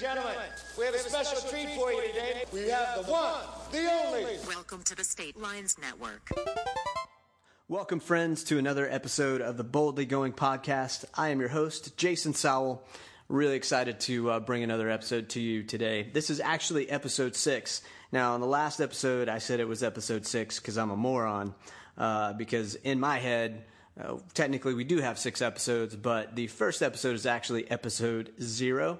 gentlemen, we have a special treat for you today. We have the one, the only. Welcome to the State Lines Network. Welcome, friends, to another episode of the Boldly Going podcast. I am your host, Jason Sowell. Really excited to uh, bring another episode to you today. This is actually episode six. Now, in the last episode, I said it was episode six because I'm a moron. Uh, because in my head, uh, technically we do have six episodes, but the first episode is actually episode zero,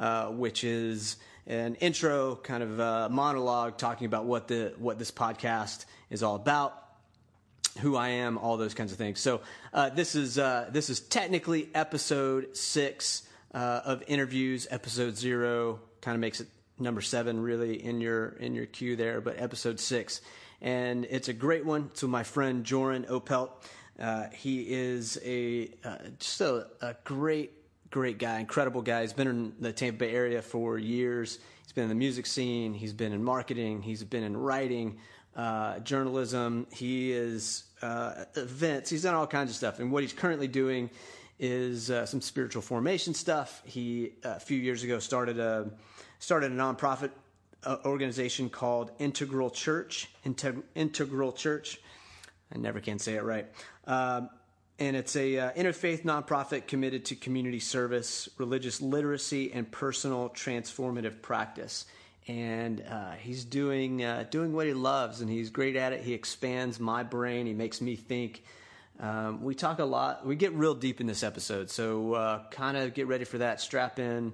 uh, which is an intro kind of uh, monologue talking about what the what this podcast is all about who I am, all those kinds of things. So uh, this is uh, this is technically episode six uh, of interviews. Episode zero kind of makes it number seven, really in your in your queue there, but episode six, and it's a great one. With my friend Joran Opelt. Uh, he is a uh, just a, a great great guy, incredible guy. He's been in the Tampa Bay area for years. He's been in the music scene. He's been in marketing. He's been in writing uh, journalism. He is uh, events. He's done all kinds of stuff. And what he's currently doing is uh, some spiritual formation stuff. He uh, a few years ago started a started a nonprofit uh, organization called Integral Church. Integ- Integral Church. I never can say it right. Um, and it's a uh, interfaith nonprofit committed to community service, religious literacy, and personal transformative practice and uh, he's doing uh, doing what he loves, and he's great at it. He expands my brain. He makes me think. Um, we talk a lot. We get real deep in this episode, so uh, kind of get ready for that. Strap in.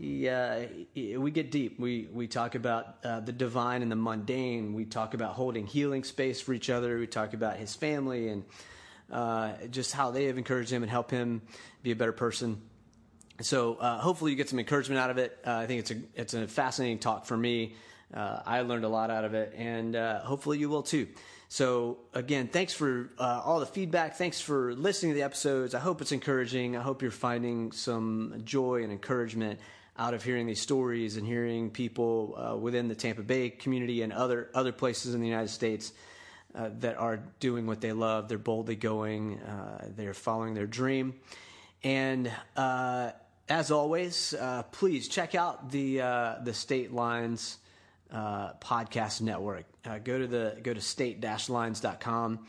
Uh, we get deep. We we talk about uh, the divine and the mundane. We talk about holding healing space for each other. We talk about his family and uh, just how they have encouraged him and helped him be a better person. So uh, hopefully you get some encouragement out of it. Uh, I think it's a it's a fascinating talk for me. Uh, I learned a lot out of it, and uh, hopefully you will too. So again, thanks for all the feedback. Thanks for listening to the episodes. I hope it's encouraging. I hope you're finding some joy and encouragement out of hearing these stories and hearing people within the Tampa Bay community and other other places in the United States. That are doing what they love. They're boldly going. they're following their dream, and as always, uh, please check out the uh, the State Lines uh, podcast network. Uh, go to the go to state-lines.com.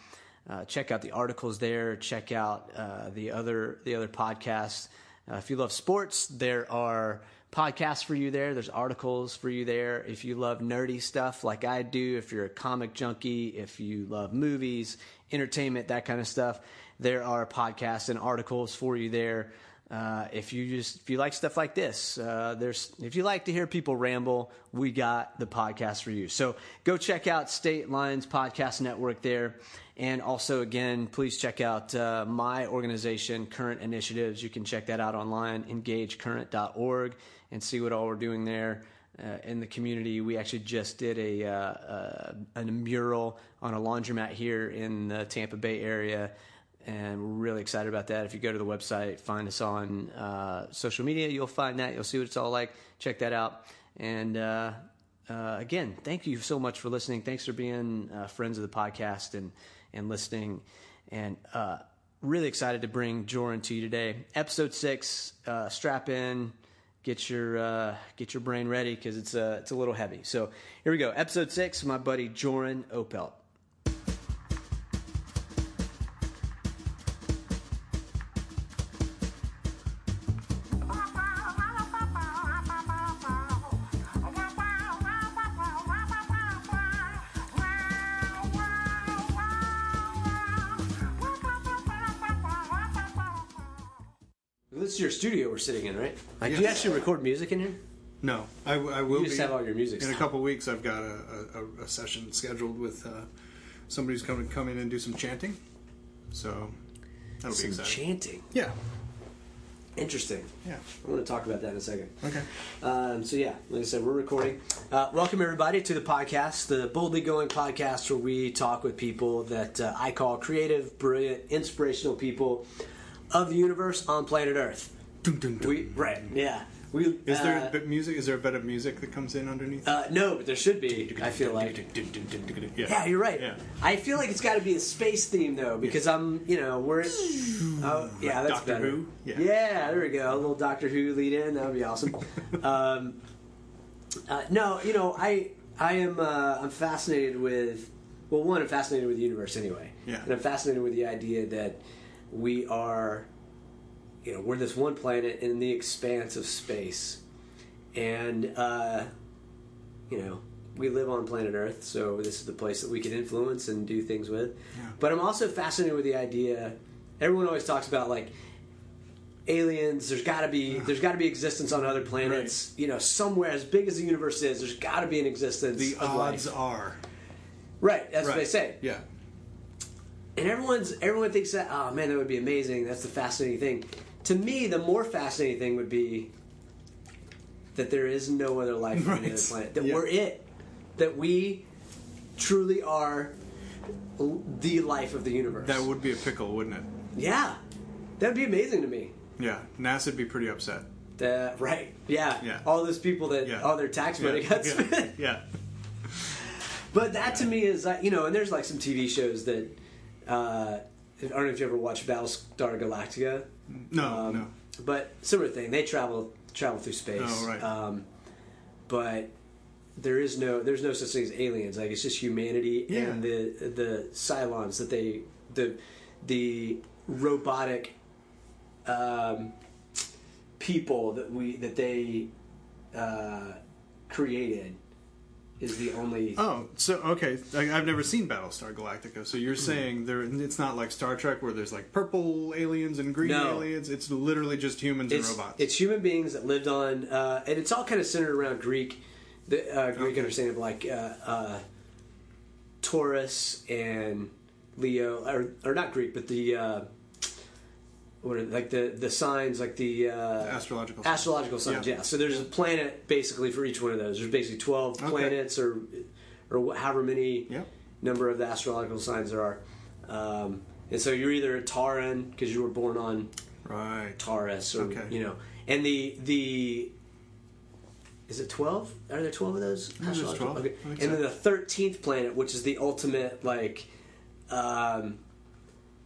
Uh, check out the articles there. Check out uh, the other the other podcasts. if you love sports, there are podcasts for you there. There's articles for you there. If you love nerdy stuff like I do, if you're a comic junkie, if you love movies, entertainment, that kind of stuff, there are podcasts and articles for you there. Uh, if you just if you like stuff like this, uh, there's if you like to hear people ramble, we got the podcast for you. So go check out State Lines Podcast Network there, and also again, please check out uh, my organization, Current Initiatives. You can check that out online, engagecurrent.org, and see what all we're doing there. Uh, in the community, we actually just did a, uh, uh, a mural on a laundromat here in the Tampa Bay area and we're really excited about that. If you go to the website, find us on uh, social media, you'll find that. You'll see what it's all like. Check that out. And uh, again, thank you so much for listening. Thanks for being friends of the podcast and and listening. And really excited to bring Joran to you today. Episode six. Strap in. Get your uh, get your brain ready because it's a it's a little heavy. So here we go. Episode six. My buddy Joran Opelt. Like, Do you actually record music in here? No, I, I will You just be. have all your music in a stuff. couple weeks. I've got a, a, a session scheduled with uh, somebody who's coming to come in and do some chanting. So that'll be Some exciting. chanting. yeah, Interesting. yeah. I want to talk about that in a second. Okay. Um, so yeah, like I said, we're recording. Uh, welcome everybody to the podcast, the Boldly Going podcast, where we talk with people that uh, I call creative, brilliant, inspirational people of the universe on planet Earth. Dun, dun, dun. We right, yeah. We Is there uh, a bit music? Is there a bit of music that comes in underneath? uh, no, but there should be. I feel like. Yeah, you're right. Yeah. I feel like it's got to be a space theme though, because I'm, you know, we're. Oh, yeah, that's Doctor better. Who? Yeah. Yeah. there we go. A little Doctor Who lead in. That would be awesome. um, uh, no, you know, I I am uh, I'm fascinated with. Well, one, I'm fascinated with the universe anyway, Yeah. and I'm fascinated with the idea that we are, you know, we're this one planet in the expanse of space, and uh, you know, we live on planet Earth, so this is the place that we can influence and do things with. But I'm also fascinated with the idea. Everyone always talks about like aliens. There's got to be there's got to be existence on other planets. You know, somewhere as big as the universe is, there's got to be an existence. the of odds life. are. right? That's what they say. Yeah. And everyone's everyone thinks that oh man that would be amazing. That's the fascinating thing. To me, the more fascinating thing would be that there is no other life on any other planet. That Yeah. we're it. That we truly are the life of the universe. That would be a pickle, wouldn't it? yeah, that'd be amazing to me. Yeah. NASA'd be pretty upset. That right? Yeah. Yeah. All those people that Yeah. all their tax money yeah. got yeah. spent. yeah. But that to me is like you know, and there's like some TV shows that uh, I don't know if you ever watched Battlestar Galactica. No, Um, no. But similar thing. They travel travel through space. Oh, right. Um, but there is no there's no such thing as aliens. Like it's just humanity Yeah. and the the Cylons that they the the robotic um, people that we that they uh, created is the only Oh, so okay. I, I've never seen Battlestar Galactica. So you're saying there? It's not like Star Trek where there's like purple aliens and green No. aliens. It's literally just humans it's, and robots. It's human beings that lived on, uh, and it's all kind of centered around Greek, the uh, Greek understanding of like uh, uh, Taurus and Leo, or, or not Greek, but the uh, what are, like the the signs, like the uh, astrological. signs. astrological signs. Yeah. Yeah. So there's a planet basically for each one of those. There's basically twelve Okay. planets, or or however many Yep. number of the astrological signs there are. Um, and so you're either a Tauran because you were born on Right. Taurus, or Okay. you know, and the the is it twelve? Are there twelve of those? there's 12. Okay. And so. then the thirteenth planet, which is the ultimate, like, um,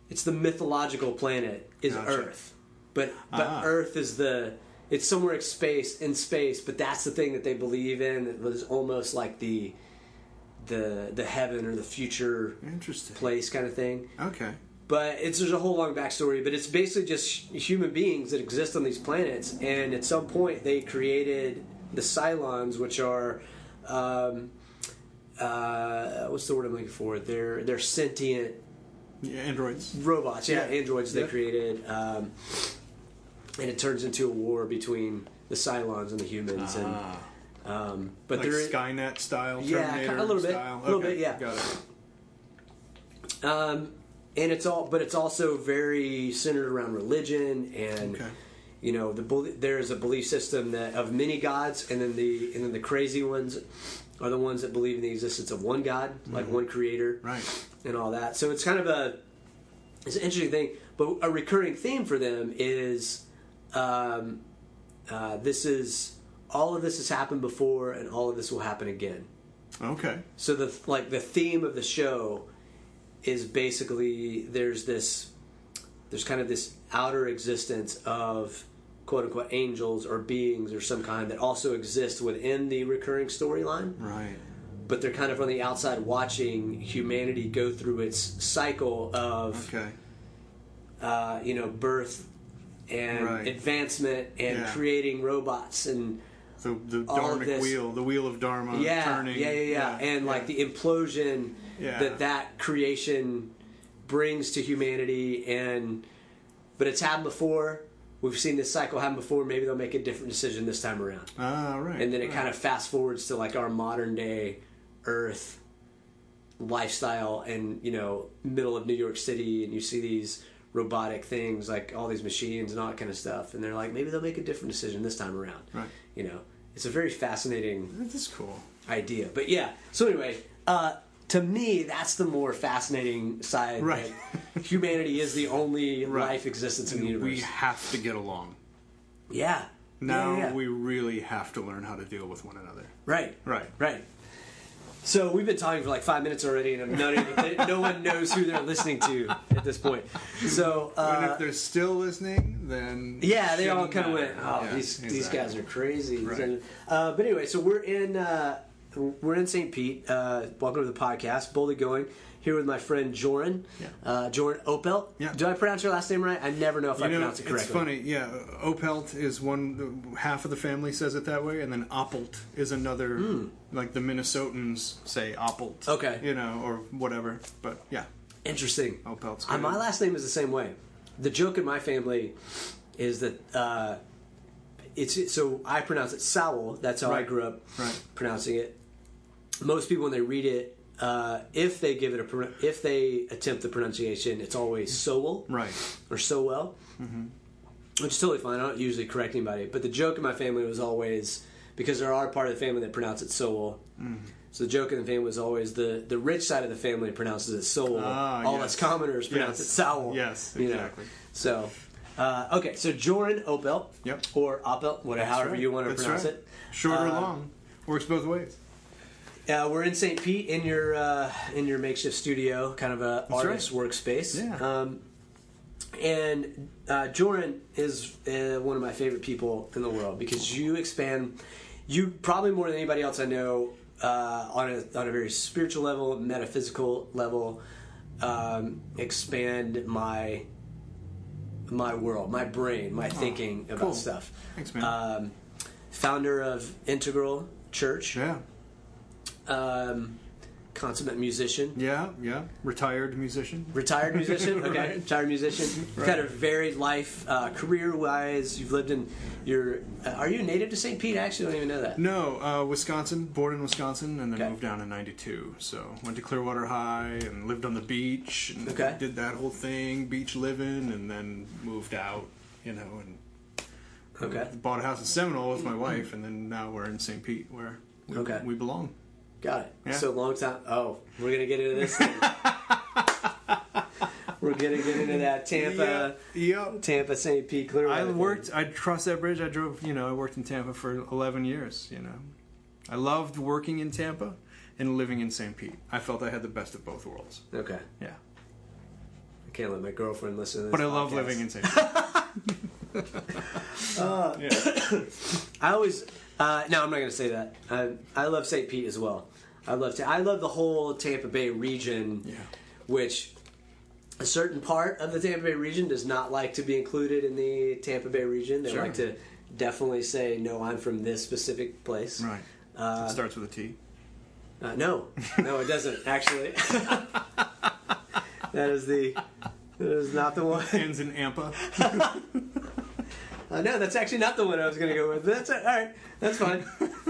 it's the mythological planet, is Gotcha. Earth. But but Ah. Earth is the it's somewhere in space in space, but that's the thing that they believe in. It was almost like the the the heaven or the future Interesting. place kind of thing. Okay. But it's there's a whole long backstory. But it's basically just human beings that exist on these planets, and at some point they created the Cylons, which are um, uh, what's the word I'm looking for? They're they're sentient Yeah, androids. robots, yeah, Yeah. androids they created, um, and it turns into a war between the Cylons and the humans. And um, but like Skynet style, Yeah, Terminator a little bit. style. A little Okay, bit, yeah. Got it. Um, and it's all, but it's also very centered around religion and, Okay. you know, the there is a belief system that of many gods, and then the and then the crazy ones are the ones that believe in the existence of one God, like one creator, Mm-hmm. Right. and all that. So it's kind of a it's an interesting thing, but a recurring theme for them is um, uh, this is all of this has happened before, and all of this will happen again. Okay. So the like the theme of the show is basically there's this there's kind of this outer existence of quote unquote angels or beings or some kind that also exist within the recurring storyline, Right. but they're kind of on the outside watching humanity go through its cycle of Okay. uh, you know birth and Right. advancement and Yeah. creating robots and The the dharmic wheel, the wheel of dharma yeah, turning. yeah, yeah, yeah, and like the implosion Yeah. that that creation brings to humanity, and but it's happened before. We've seen this cycle happen before. Maybe they'll make a different decision this time around, Ah, right. and then it right. kind of fast forwards to like our modern day Earth lifestyle, and you know, middle of New York City, and you see these robotic things like all these machines and all that kind of stuff, and they're like, maybe they'll make a different decision this time around. Right. You know, it's a very fascinating This is cool. idea. But yeah, so anyway, uh, to me, that's the more fascinating side. Right. humanity is the only Right. life existence in the universe. We have to get along. yeah. Now yeah, yeah. we really have to learn how to deal with one another. Right. Right. Right. So we've been talking for like five minutes already, and none no one knows who they're listening to at this point. So And uh, if they're still listening, then yeah, they all kind of went, "Oh, Yeah, these these guys are crazy." Right. Uh, but anyway, so we're in uh, we're in St. Pete. Uh, welcome to the podcast, boldly going. Here with my friend Joran, Yeah. uh, Joran Opelt. Yeah. Do I pronounce your last name right? I never know if I know, pronounce it correctly. it's funny. Yeah, Opelt is one. Half of the family says it that way, and then Oppelt is another. Like the Minnesotans say Oppelt. Hmm. Okay. You know, or whatever. But yeah, Interesting. Opelt's Uh, good. my last name is the same way. The joke in my family is that uh, it's so I pronounce it Sowell. That's how I grew up Right. pronouncing it. Most people, when they read it, uh, if they give it a if they attempt the pronunciation, it's always Sowell Right. or Sowell, Mm-hmm. which is totally fine. I don't usually correct anybody, but the joke in my family was always because there are part of the family that pronounce it Sowell. Mm-hmm. So the joke in the family was always the the rich side of the family pronounces it Sowell. Ah, All yes. us commoners pronounce Yes. it Sowell. Yes, you know. exactly. So. Uh, okay, so Joran Opel, Yep. or Opel, whatever, however right. you want to That's pronounce right. it. Short or Uh, long, works both ways. Uh, we're in St. Pete in your uh, in your makeshift studio, kind of a That's artist workspace. Yeah. Um, and uh, Joran is uh, one of my favorite people in the world because you expand, you probably more than anybody else I know, uh, on a on a very spiritual level, metaphysical level, um, expand my my world, my brain, my thinking about cool. stuff. Thanks, man. Um, founder of Integral Church yeah, um, consummate musician, yeah, yeah. Retired musician. retired musician. Okay, Right. retired musician. You've Right. had a varied life, uh, career-wise. You've lived in. your. Are Uh, are you native to St. Pete? I actually don't even know that. No, uh, Wisconsin. Born in Wisconsin, and then Okay. moved down in '92. So went to Clearwater High and lived on the beach. And Okay. Did that whole thing, beach living, and then moved out. You know, and Okay, bought a house in Seminole with my wife, and then now we're in St. Pete, where we, Okay. we belong. Got it. Yeah. So long time. Oh, we're gonna get into this. we're gonna get into that Tampa, Yeah. Tampa, St. Pete, Clearwater. I worked. I crossed that bridge. I drove. You know, I worked in Tampa for 11 years. You know, I loved working in Tampa and living in St. Pete. I felt I had the best of both worlds. Okay, Yeah, I can't let my girlfriend listen to this. but I love living in St. Pete. yeah. I always uh, no, I'm not going to say that. I, I love St. Pete as well. I love I love the whole Tampa Bay region, Yeah. which a certain part of the Tampa Bay region does not like to be included in the Tampa Bay region. They Sure. like to definitely say, "No, I'm from this specific place." Right. Uh, it starts with a T. Uh, no, no, it doesn't actually. that is the that is not the one. Ends in Ampa. Uh, no, that's actually not the one I was going to go with. That's all right. That's fine.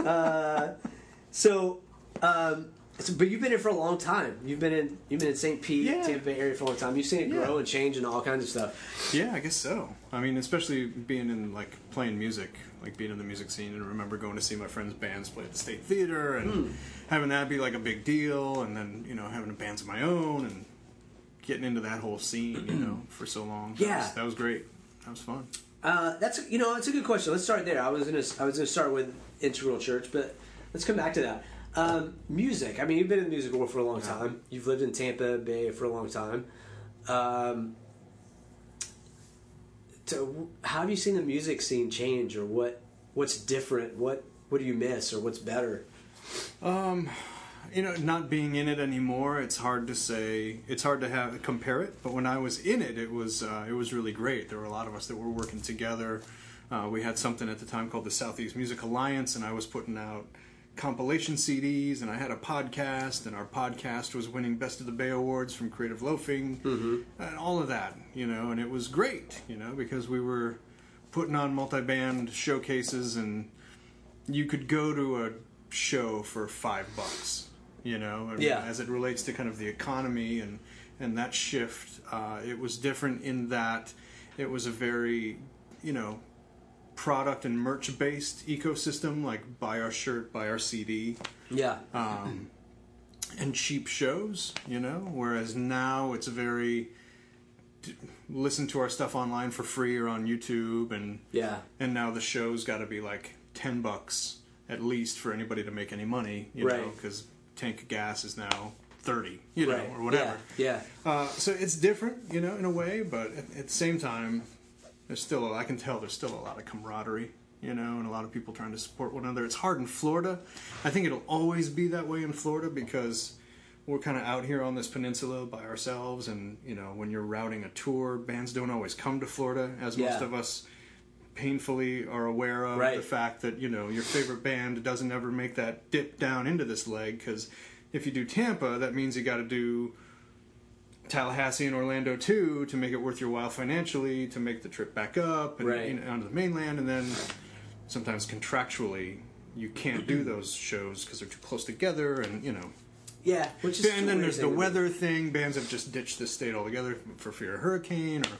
Uh, so, um, so, but you've been here for a long time. You've been in you've been in St. Pete, Yeah. Tampa Bay area for a long time. You've seen it Yeah. grow and change and all kinds of stuff. Yeah, I guess so. I mean, especially being in like playing music, like being in the music scene, and remember going to see my friends' bands play at the State Theater, and Hmm. having that be like a big deal, and then you know having bands of my own, and getting into that whole scene, you know, for so long. That Yeah. was, that was great. That was fun. Uh, that's you know that's a good question. Let's start there. I was gonna I was gonna start with Integral Church, but let's come back to that. Um, music. I mean, you've been in the music world for a long time. You've lived in Tampa Bay for a long time. Um, to, how have you seen the music scene change, or what what's different? What what do you miss, or what's better? you know, not being in it anymore, it's hard to say. It's hard to have compare it. But when I was in it, it was uh, it was really great. There were a lot of us that were working together. Uh, we had something at the time called the Southeast Music Alliance, and I was putting out compilation CDs, and I had a podcast, and our podcast was winning Best of the Bay awards from Creative Loafing, and all of that, you know. And it was great, you know, because we were putting on multi-band showcases and you could go to a show for five bucks, you know, mean, Yeah. as it relates to kind of the economy and and that shift. Uh, it was different in that it was a very, you know, product and merch based ecosystem, like buy our shirt, buy our CD, Yeah, um, and cheap shows, you know. Whereas now it's very listen to our stuff online for free or on YouTube, and Yeah. and now the show's got to be like ten bucks at least for anybody to make any money, you know, Right. because tank of gas is now thirty, you know, Right. or whatever. Yeah. yeah. Uh, so it's different, you know, in a way, but at, at the same time, there's still a, I can tell there's still a lot of camaraderie, you know, and a lot of people trying to support one another. It's hard in Florida. I think it'll always be that way in Florida because we're kind of out here on this peninsula by ourselves, and you know, when you're routing a tour, bands don't always come to Florida, as most of us painfully are aware of Right. the fact that you know your favorite band doesn't ever make that dip down into this leg because if you do Tampa, that means you got to do Tallahassee and Orlando too to make it worth your while financially to make the trip back up and Right. you know, onto the mainland, and then sometimes contractually you can't do mm-hmm. those shows because they're too close together, and you know. Yeah. Which is And then there's the weather thing. Bands have just ditched the state altogether for fear of hurricane, or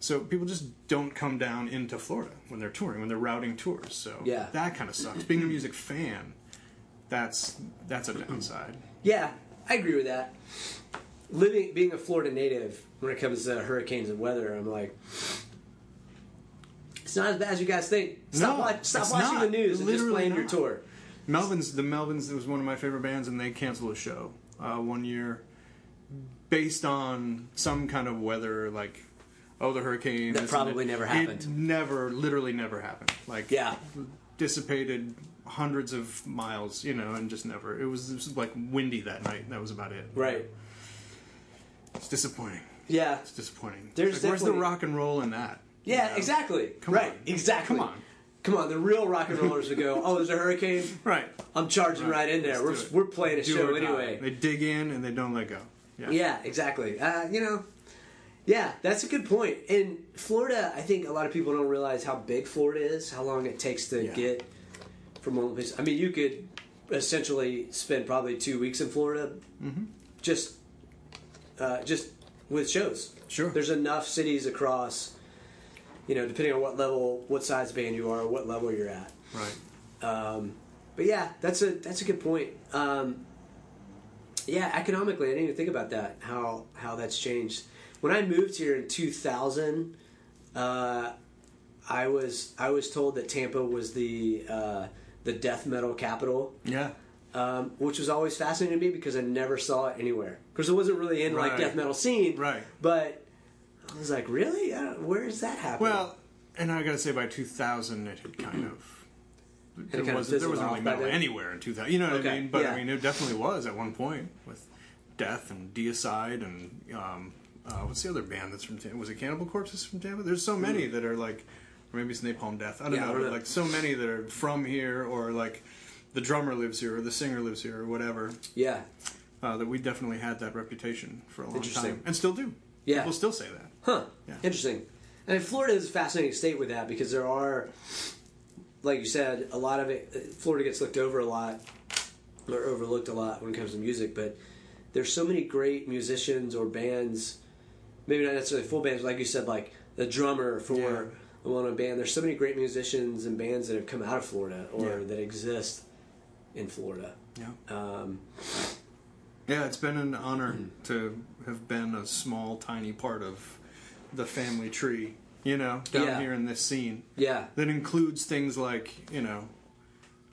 so people just don't come down into Florida when they're touring, when they're routing tours. So Yeah. that kind of sucks. Being a music fan, that's that's a downside. Yeah, I agree with that. Living, being a Florida native, when it comes to hurricanes and weather, I'm like, it's not as bad as you guys think. Stop, No, watch, stop watching not. the news and just Literally playing your tour. Melvin's the Melvins was one of my favorite bands, and they canceled a show uh, one year based on some kind of weather, like oh the hurricane That probably it. never It happened. never, literally never happened. Like Yeah. dissipated hundreds of miles, you know, and just never. It was, it was like windy that night. That was about it. Right. It's disappointing. Yeah. It's disappointing. There's Like, where's the rock and roll in that? Yeah, know? exactly. Come right. on. Exactly. Come on. Come on. The real rock and rollers would go, oh, there's a hurricane. Right. I'm charging right, in there. We're, Let's do it. we're playing a Do show anyway. They dig in and they don't let go. Yeah. Yeah, exactly. Uh, you know, yeah, that's a good point. In Florida, I think a lot of people don't realize how big Florida is, how long it takes to Yeah. get from one place. I mean, you could essentially spend probably two weeks in Florida, Mm-hmm. just, uh, just with shows. Sure. There's enough cities across. You know, depending on what level, what size band you are, what level you're at. Right. Um, but yeah, that's a that's a good point. Um, yeah, economically, I didn't even think about that. How how that's changed. When I moved here in 2000, uh, I was I was told that Tampa was the uh, the death metal capital, Yeah. Um, which was always fascinating to me because I never saw it anywhere. Because it wasn't really in like death metal scene, Right. But I was like, really? Where is that happening? Well, and I gotta say, by 2000, it had kind of. There kind wasn't, there wasn't really metal anywhere in 2000. You know what Okay, I mean? But yeah. I mean, it definitely was at one point with Death and Deicide and um, uh, what's the other band that's from Tampa? Was it Cannibal Corpses from Tampa? There's so many that are like, or maybe it's Napalm Death. I don't. Yeah, I don't know. Like so many that are from here, or like the drummer lives here, or the singer lives here, or whatever. yeah, Uh, that we definitely had that reputation for a long time, and still do. Yeah. people still say that. Huh. Yeah. Interesting. And Florida is a fascinating state with that because there are, like you said, a lot of it. Florida gets looked over a lot or overlooked a lot when it comes to music, but there's so many great musicians or bands, maybe not necessarily full bands, but like you said, like the drummer for Yeah. a well-known band. There's so many great musicians and bands that have come out of Florida or Yeah. that exist in Florida. Yeah. Um, Yeah, it's been an honor to have been a small, tiny part of the family tree, you know, down Yeah. here in this scene. yeah. That includes things like, you know,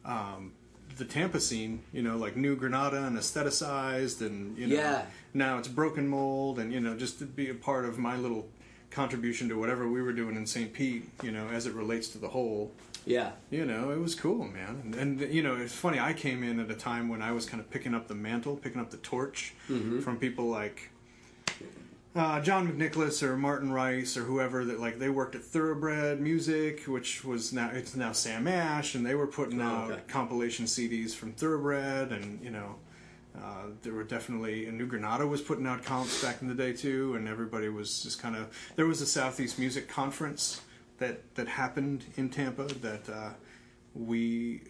um, the Tampa scene, you know, like New Granada and aestheticized, and, you know, Yeah. now it's Broken Mold, and, you know, just to be a part of my little contribution to whatever we were doing in St. Pete, you know, as it relates to the whole Yeah. you know, it was cool, man. And, and you know, it's funny. I came in at a time when I was kind of picking up the mantle, picking up the torch from people like uh, John McNicholas or Martin Rice or whoever that like they worked at Thoroughbred Music, which was now it's now Sam Ash, and they were putting Oh, out okay. compilation CDs from Thoroughbred, and you know. Uh, there were definitely and New Granada was putting out comps back in the day too, and everybody was just kind of. There was a Southeast Music Conference that that happened in Tampa that uh, we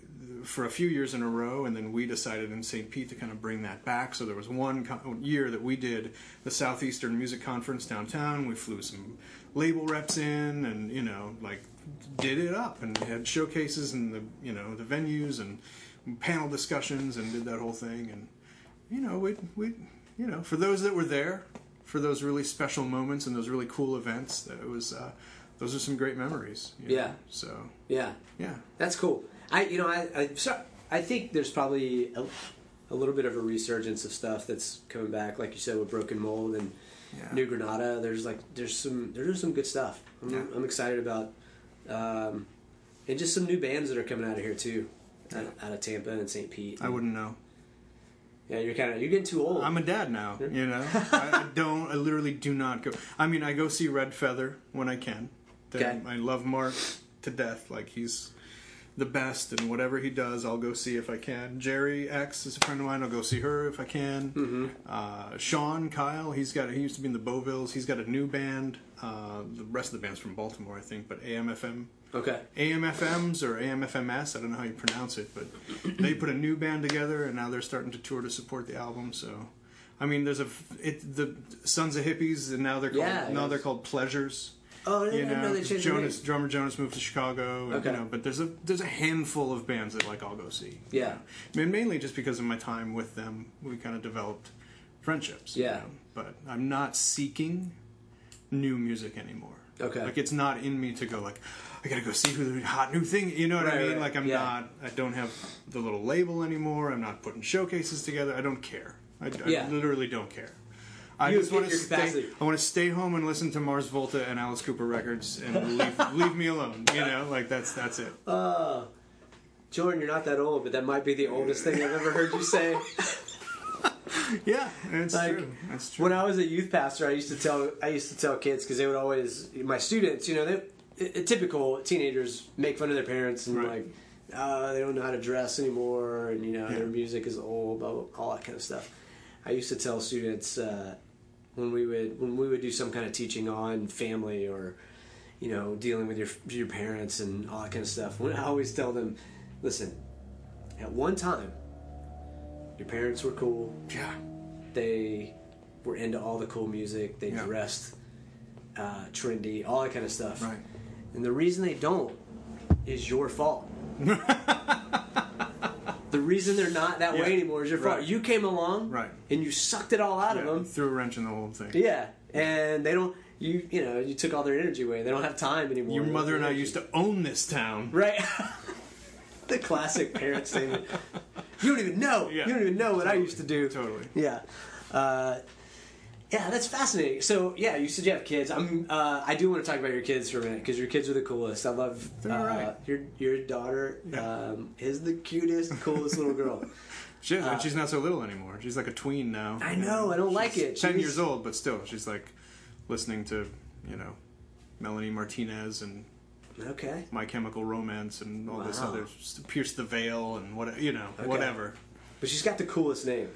for a few years in a row, and then we decided in St. Pete to kind of bring that back. So there was one year that we did the Southeastern Music Conference downtown. We flew some label reps in, and you know, like did it up, and had showcases and the you know the venues and panel discussions, and did that whole thing. And you know, we we you know for those that were there, for those really special moments and those really cool events. That was uh, those are some great memories. you Yeah. know? So Yeah. yeah. That's cool. I you know I I, so, I think there's probably a, a little bit of a resurgence of stuff that's coming back, like you said with Broken Mold and Yeah. New Granada. There's like there's some there's some good stuff. I'm, Yeah. I'm excited about, um, and just some new bands that are coming out of here too, out, out of Tampa and St. Pete. I wouldn't know. Yeah, you're kind of you're getting too old. I'm a dad now, you know. I, I don't. I literally do not go. I mean, I go see Red Feather when I can. Then Okay. I love Mark to death. Like he's the best, and whatever he does, I'll go see if I can. Jerry X is a friend of mine. I'll go see her if I can. Mm-hmm. Uh, Sean Kyle, he's got. He used to be in the Bovilles. He's got a new band. Uh, the rest of the band's from Baltimore, I think, but AMFM. okay. AMFMs or AMFMS, I don't know how you pronounce it, but they put a new band together and now they're starting to tour to support the album. So, I mean, there's a it, the Sons of Hippies and now they're called Yeah, now they're called Pleasures. Oh, I You didn't know they changed Jonas name. drummer Jonas moved to Chicago. And, Okay. You know, but there's a there's a handful of bands that like I'll go see. you Yeah. know. I mean, mainly just because of my time with them, we kind of developed friendships. you Yeah. know. But I'm not seeking new music anymore. Okay. Like it's not in me to go like I gotta go see who the hot new thing. You know what I mean? right. Like I'm Yeah. not. I don't have the little label anymore. I'm not putting showcases together. I don't care. I, I Yeah. literally don't care. I You just want to stay. capacity. I want to stay home and listen to Mars Volta and Alice Cooper records and leave, leave me alone. You know, like that's that's it. Uh, Joran, you're not that old, but that might be the oldest thing I've ever heard you say. Yeah, it's Like, true. That's true. When I was a youth pastor, I used to tell I used to tell kids because they would always my students, you know, they typical teenagers make fun of their parents and Right. like uh, they don't know how to dress anymore, and you know Yeah. their music is old, blah, blah, all that kind of stuff. I used to tell students uh, when we would when we would do some kind of teaching on family or you know dealing with your your parents and all that kind of stuff. When I always tell them, listen, at one time, your parents were cool yeah, they were into all the cool music. They Yeah. dressed uh, trendy, all that kind of stuff. Right. And the reason they don't is your fault. the reason they're not that way anymore is your fault. Right. You came along, Right. and you sucked it all out yeah. of them. Threw a wrench in the whole thing. Yeah, and they don't. You you know you took all their energy away. They don't have time anymore. Your mother and I used to own this town. Right. the classic parent statement. You don't even know. Yeah. You don't even know what I used to do. Totally. Yeah. Uh, yeah, that's fascinating. So, yeah, you said you have kids. I'm. Uh, I do want to talk about your kids for a minute because your kids are the coolest. I love They're uh, alright. your your daughter. Yeah. Um, is the cutest, coolest little girl. She, and she's not so little anymore. She's like a tween now. Uh, I know, I don't like it. Ten She's- years old, but still, she's like listening to, you know, Melanie Martinez and Okay. My Chemical Romance and all this other Pierce the Veil and what you know, Okay. whatever. But she's got the coolest name.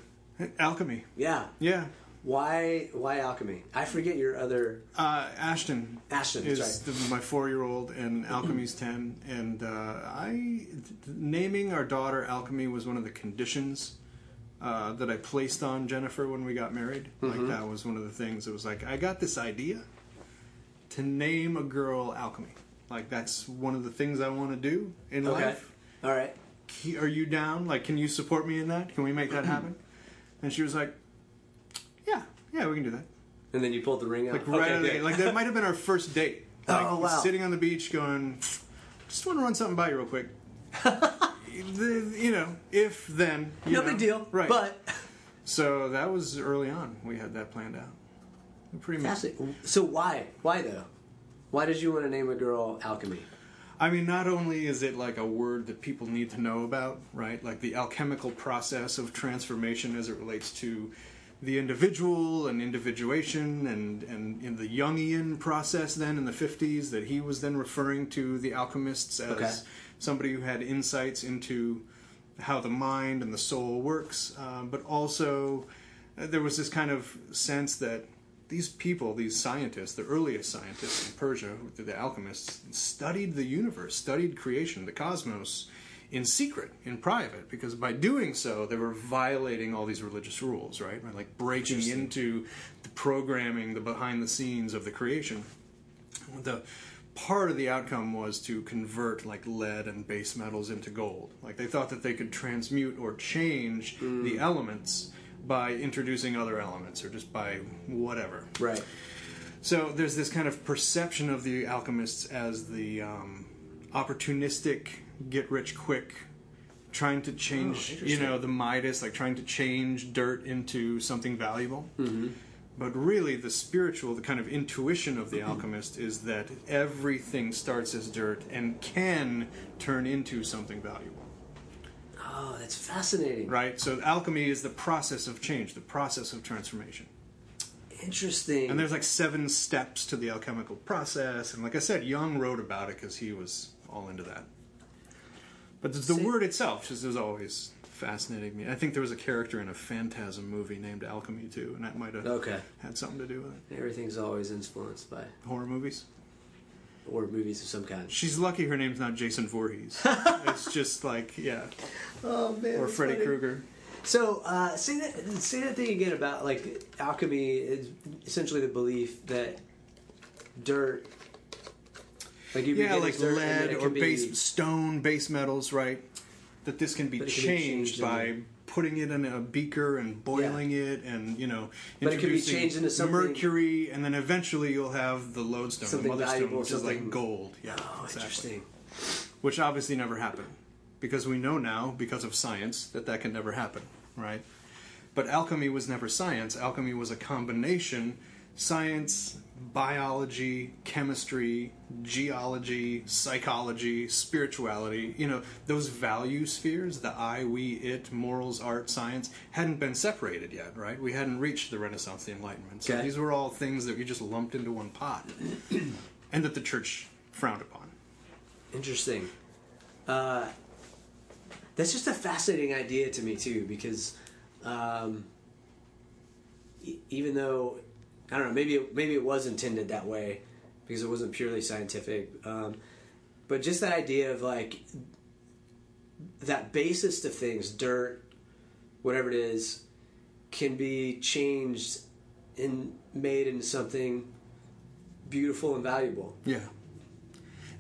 Alchemy. Yeah. Yeah. Why? Why alchemy? I forget your other Uh, Ashton Ashton. is right. the, my four-year-old, and Alchemy's ten. And uh, I naming our daughter Alchemy was one of the conditions uh, that I placed on Jennifer when we got married. Mm-hmm. Like that was one of the things. It was like I got this idea to name a girl Alchemy. Like that's one of the things I want to do in Okay. life. All right. Are you down? Like, can you support me in that? Can we make that happen? And she was like, "Yeah, we can do that." And then you pulled the ring out. Like right Okay, out of the gate. Like that might have been our first date. Like, Oh, wow. Sitting on the beach, going, just want to run something by you real quick. the, you know, if then. you no know. big deal. Right. But so that was early on. We had that planned out. Pretty much. So why? Why though? Why did you want to name a girl alchemy? I mean, not only is it like a word that people need to know about, right? Like the alchemical process of transformation as it relates to the individual and individuation and, and in the Jungian process then in the 50s that he was then referring to the alchemists as Okay. somebody who had insights into how the mind and the soul works, um, but also uh, there was this kind of sense that these people, these scientists, the earliest scientists in Persia, the, the alchemists, studied the universe, studied creation, the cosmos, in secret, in private, because by doing so, they were violating all these religious rules, right? By, Like breaking into the programming, the behind the scenes of the creation. The part of the outcome was to convert like lead and base metals into gold. Like they thought that they could transmute or change the elements by introducing other elements or just by whatever. Right. So there's this kind of perception of the alchemists as the um, opportunistic, get rich quick, trying to change, you know, the Midas, like trying to change dirt into something valuable. Mm-hmm. But really, the spiritual, the kind of intuition of the alchemist is that everything starts as dirt and can turn into something valuable. Oh, that's fascinating. Right? So alchemy is the process of change, the process of transformation. Interesting. And there's like seven steps to the alchemical process. And like I said, Jung wrote about it because he was all into that. But the, the word itself just has always fascinating me. I think there was a character in a Phantasm movie named Alchemy too, and that might have Okay. had something to do with it. Everything's always influenced by Horror movies. or movies of some kind. She's lucky her name's not Jason Voorhees. it's just like yeah, Oh man. or Freddy Krueger. So uh, say that say that thing again about like alchemy is essentially the belief that dirt, like you Yeah, like as dirt and then lead or can be- base stone, base metals, right? That this can be it can be changed changed by into- putting it in a beaker and boiling it, and you know, But it can be introducing changed into something- mercury, and then eventually you'll have the lodestone, the Something mother stone, which is like gold. Yeah, Oh, exactly. interesting. Which obviously never happened because we know now, because of science, that that can never happen, right? But alchemy was never science. Alchemy was a combination science, biology, chemistry, geology, psychology, spirituality. You know, those value spheres, the I, we, it, morals, art, science, hadn't been separated yet, right? We hadn't reached the Renaissance, the Enlightenment. So Okay. these were all things that we just lumped into one pot and that the church frowned upon. Interesting. Uh, that's just a fascinating idea to me too, because um, e- even though I don't know, maybe it, maybe it was intended that way because it wasn't purely scientific, um, but just that idea of like that basis of things, dirt, whatever it is, can be changed and made into something beautiful and valuable. Yeah.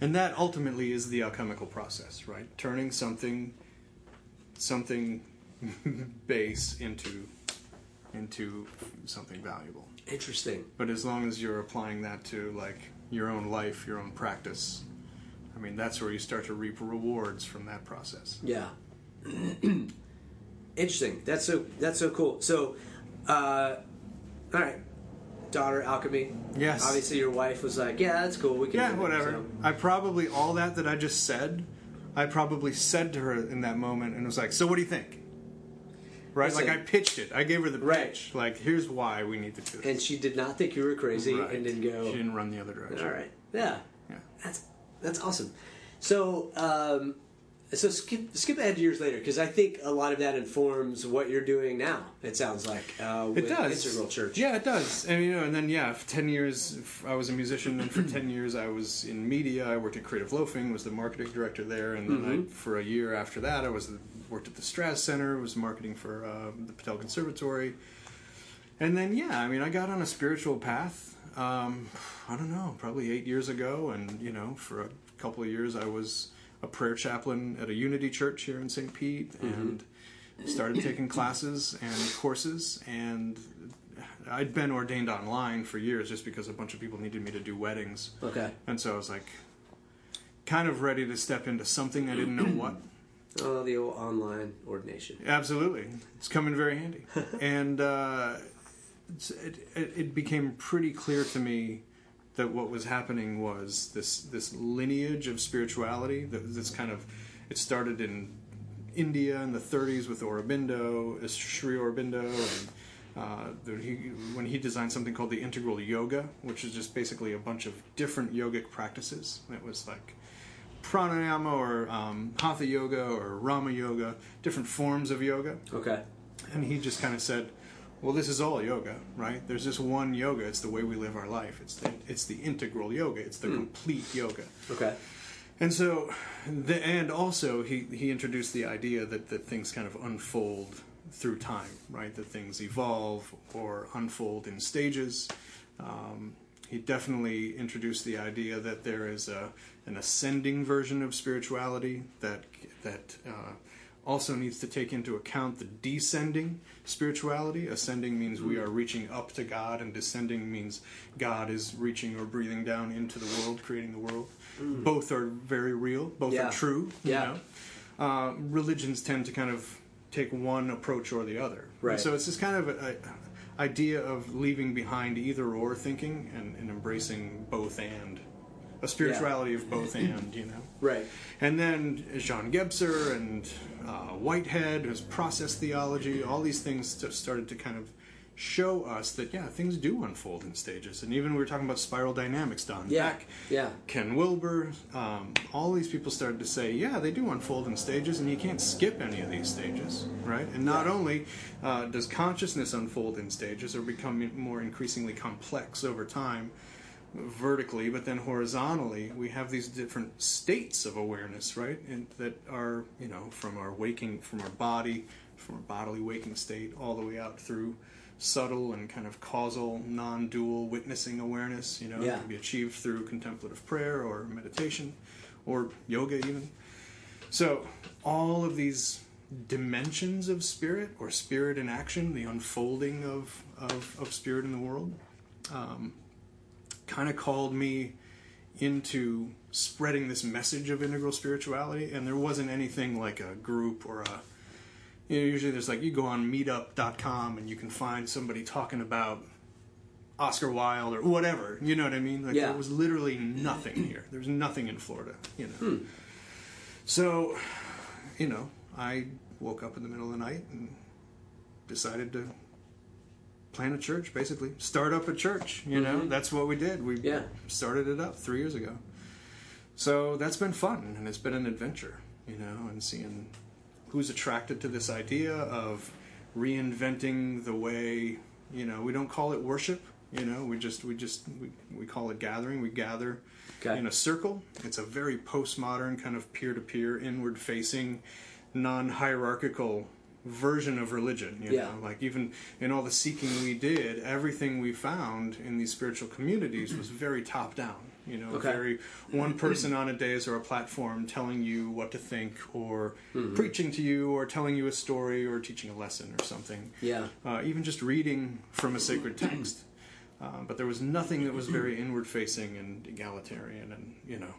And that ultimately is the alchemical process, right? Turning something something base into into something valuable. Interesting. But as long as you're applying that to like your own life, your own practice, I mean that's where you start to reap rewards from that process. Yeah. Interesting. That's so that's so cool. So, uh, all right, daughter alchemy. Yes. Obviously, your wife was like, "Yeah, that's cool. We can." Yeah, do it." whatever. So- I probably all that that I just said, I probably said to her in that moment and was like, "So what do you think?" Right? Listen. like I pitched it. I gave her the Right. pitch. Like, here's why we need to do this. And she did not think you were crazy Right. and didn't go. She didn't run the other direction. All right. Yeah. Yeah. That's that's awesome. So, um, so skip skip ahead to years later because I think a lot of that informs what you're doing now. It sounds like uh, It does. Integral Church. Yeah, it does. And you know, and then yeah, for ten years I was a musician, and for ten years I was in media. I worked at Creative Loafing, was the marketing director there, and then Mm-hmm. I, for a year after that, I was the, worked at the Straz Center, was marketing for uh, the Patel Conservatory, and then yeah, I mean, I got on a spiritual path. Um, I don't know, probably eight years ago, and you know, for a couple of years I was a prayer chaplain at a Unity Church here in St. Pete, and started taking classes and courses and I'd been ordained online for years just because a bunch of people needed me to do weddings. Okay. And so I was like kind of ready to step into something I didn't know what. Oh, the old online ordination. Absolutely. It's coming very handy. and uh, it, it, it became pretty clear to me that what was happening was this this lineage of spirituality that this kind of it started in India in the 30s with Aurobindo, Sri Aurobindo, and uh, there- he, when he designed something called the integral yoga, which is just basically a bunch of different yogic practices. It was like pranayama or um, hatha yoga or rama yoga, different forms of yoga. Okay. And he just kind of said, "Well, this is all yoga, right? There's just one yoga. It's the way we live our life. It's the, it's the integral yoga. It's the complete yoga." Okay. And so, the, and also he he introduced the idea that that things kind of unfold through time, right? That things evolve or unfold in stages. Um, he definitely introduced the idea that there is a an ascending version of spirituality that that uh, also needs to take into account the descending spirituality. Ascending means we are reaching up to God, and descending means God is reaching or breathing down into the world, creating the world. Both are very real. Both Yeah. are true. you Yeah. know? uh, religions tend to kind of take one approach or the other. Right. So it's just kind of a, a idea of leaving behind either or thinking and, and embracing both and a spirituality of both and, you know. Right. And then Jean Gebser and uh, Whitehead, who's process theology, all these things st- started to kind of show us that yeah, things do unfold in stages. And even we were talking about spiral dynamics, Don Yeah. Beck, Yeah. Ken Wilber, um, all these people started to say, yeah, they do unfold in stages, and you can't skip any of these stages, right? And not Yeah. only uh, does consciousness unfold in stages or become more increasingly complex over time, vertically, but then horizontally, we have these different states of awareness, right? And that are, you know, from our waking, from our body, from our bodily waking state, all the way out through subtle and kind of causal, non-dual witnessing awareness. You know, Yeah. it can be achieved through contemplative prayer or meditation, or yoga even. So all of these dimensions of spirit or spirit in action, the unfolding of of, of spirit in the world, um, kind of called me into spreading this message of integral spirituality. And there wasn't anything like a group or a you know, usually there's like you go on meetup.com and you can find somebody talking about Oscar Wilde or whatever. You know what I mean? Like Yeah. there was literally nothing here. There was nothing in Florida, you know. Hmm. So, you know, I woke up in the middle of the night and decided to plant a church, basically. Start up a church, you know. That's what we did. We Mm-hmm. Yeah. started it up 3 years ago. So, that's been fun and it's been an adventure, you know, and seeing who's attracted to this idea of reinventing the way you know we don't call it worship you know we just we just we, we call it gathering we gather Okay. in a circle it's a very postmodern kind of peer-to-peer inward facing non-hierarchical version of religion you Yeah. know like even in all the seeking we did everything we found in these spiritual communities was very top down you know Okay. very one person on a dais or a platform telling you what to think or Mm-hmm. preaching to you or telling you a story or teaching a lesson or something Yeah. uh, even just reading from a sacred text uh, but there was nothing that was very inward facing and egalitarian and you know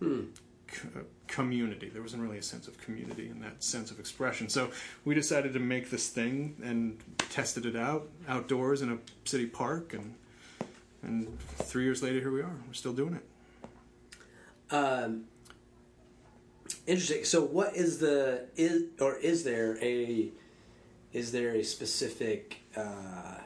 Hmm. co- community there wasn't really a sense of community and that sense of expression so we decided to make this thing and tested it out outdoors in a city park and and three years later here we are we're still doing it Um, interesting. So, what is the is or is there a is there a specific uh,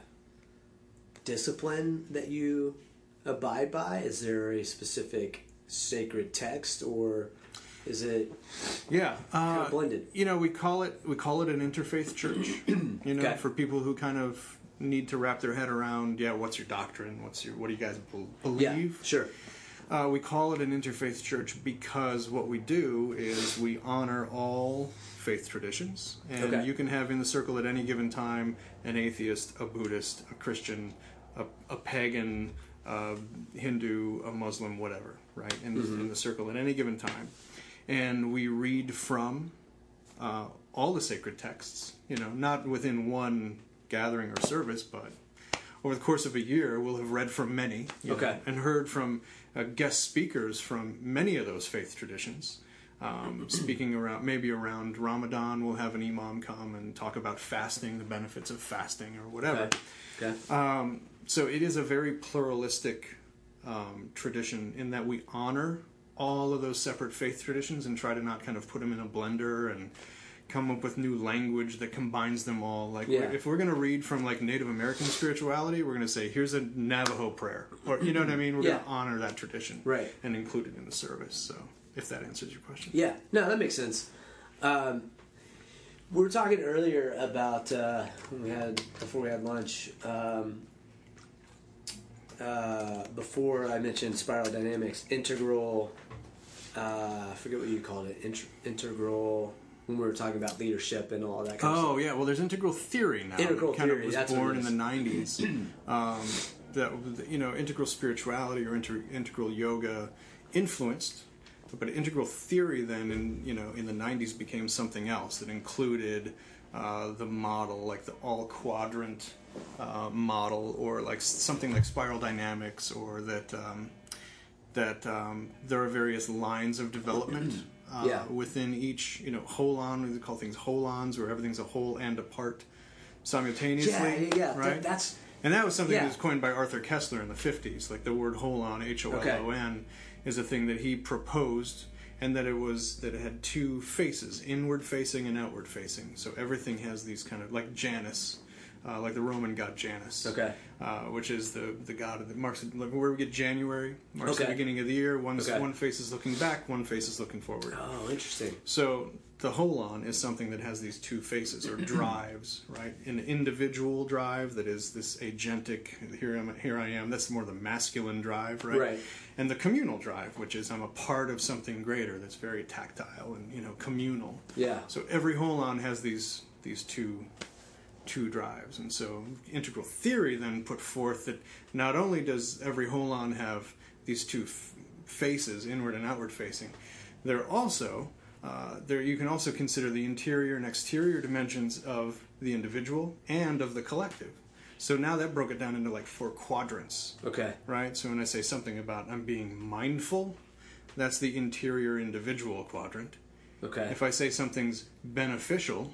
discipline that you abide by? Is there a specific sacred text, or is it Yeah, uh, of blended. You know, we call it we call it an interfaith church. you know, Okay. for people who kind of need to wrap their head around, yeah, what's your doctrine? What's your what do you guys believe? yeah sure Uh, we call it an interfaith church because what we do is we honor all faith traditions, and Okay. you can have in the circle at any given time an atheist, a Buddhist, a Christian, a, a pagan, a Hindu, a Muslim, whatever, right? In, in the circle at any given time, and we read from uh, all the sacred texts. You know, not within one gathering or service, but over the course of a year, we'll have read from many, you know, and heard from uh, guest speakers from many of those faith traditions. Um, speaking around, maybe around Ramadan, we'll have an imam come and talk about fasting, the benefits of fasting, or whatever. okay okay Um, so it is a very pluralistic um, tradition in that we honor all of those separate faith traditions and try to not kind of put them in a blender and come up with new language that combines them all. Like Yeah. if we're going to read from like Native American spirituality, we're going to say here's a Navajo prayer, or you know what I mean. We're Yeah. going to honor that tradition, Right. and include it in the service. So if that answers your question, Yeah, no, that makes sense. Um, we were talking earlier about uh, we had before we had lunch. Um, uh, before I mentioned spiral dynamics, integral. Uh, I forget what you called it. Int- integral. When we were talking about leadership and all that. kind of Oh yeah, well, there's integral theory now. Integral kind theory, of was that's what born it in is. the '90s. um, that you know, integral spirituality or inter- integral yoga influenced but integral theory then, in you know, in the '90s became something else that included uh, the model, like the all quadrant uh, model, or like something like spiral dynamics, or that um, that um, there are various lines of development. Uh, Yeah. Within each, you know, holon, we call things holons, where everything's a whole and a part simultaneously. Yeah, yeah. Right. That- that's And that was something Yeah. that was coined by Arthur Koestler in the 50s. Like the word holon, H O L O N, is a thing that he proposed, and that it was that it had two faces, inward facing and outward facing. So everything has these kind of like Janus, uh, like the Roman god Janus. Okay. Uh, which is the the god of the marks like where we get January marks the beginning of the year. One's Okay. one face is looking back, one face is looking forward. oh, interesting. So the holon is something that has these two faces or drives, right? An individual drive that is this agentic. Here I'm, here I am. That's more the masculine drive, right? Right. And the communal drive, which is I'm a part of something greater that's very tactile and you know communal. Yeah. So every holon has these these two two drives, and so integral theory then put forth that not only does every holon have these two f- faces, inward and outward facing, they're also uh, there. You can also consider the interior and exterior dimensions of the individual and of the collective. So now that broke it down into like four quadrants Okay. right? So when I say something about I'm being mindful, that's the interior individual quadrant. Okay. If I say something's beneficial,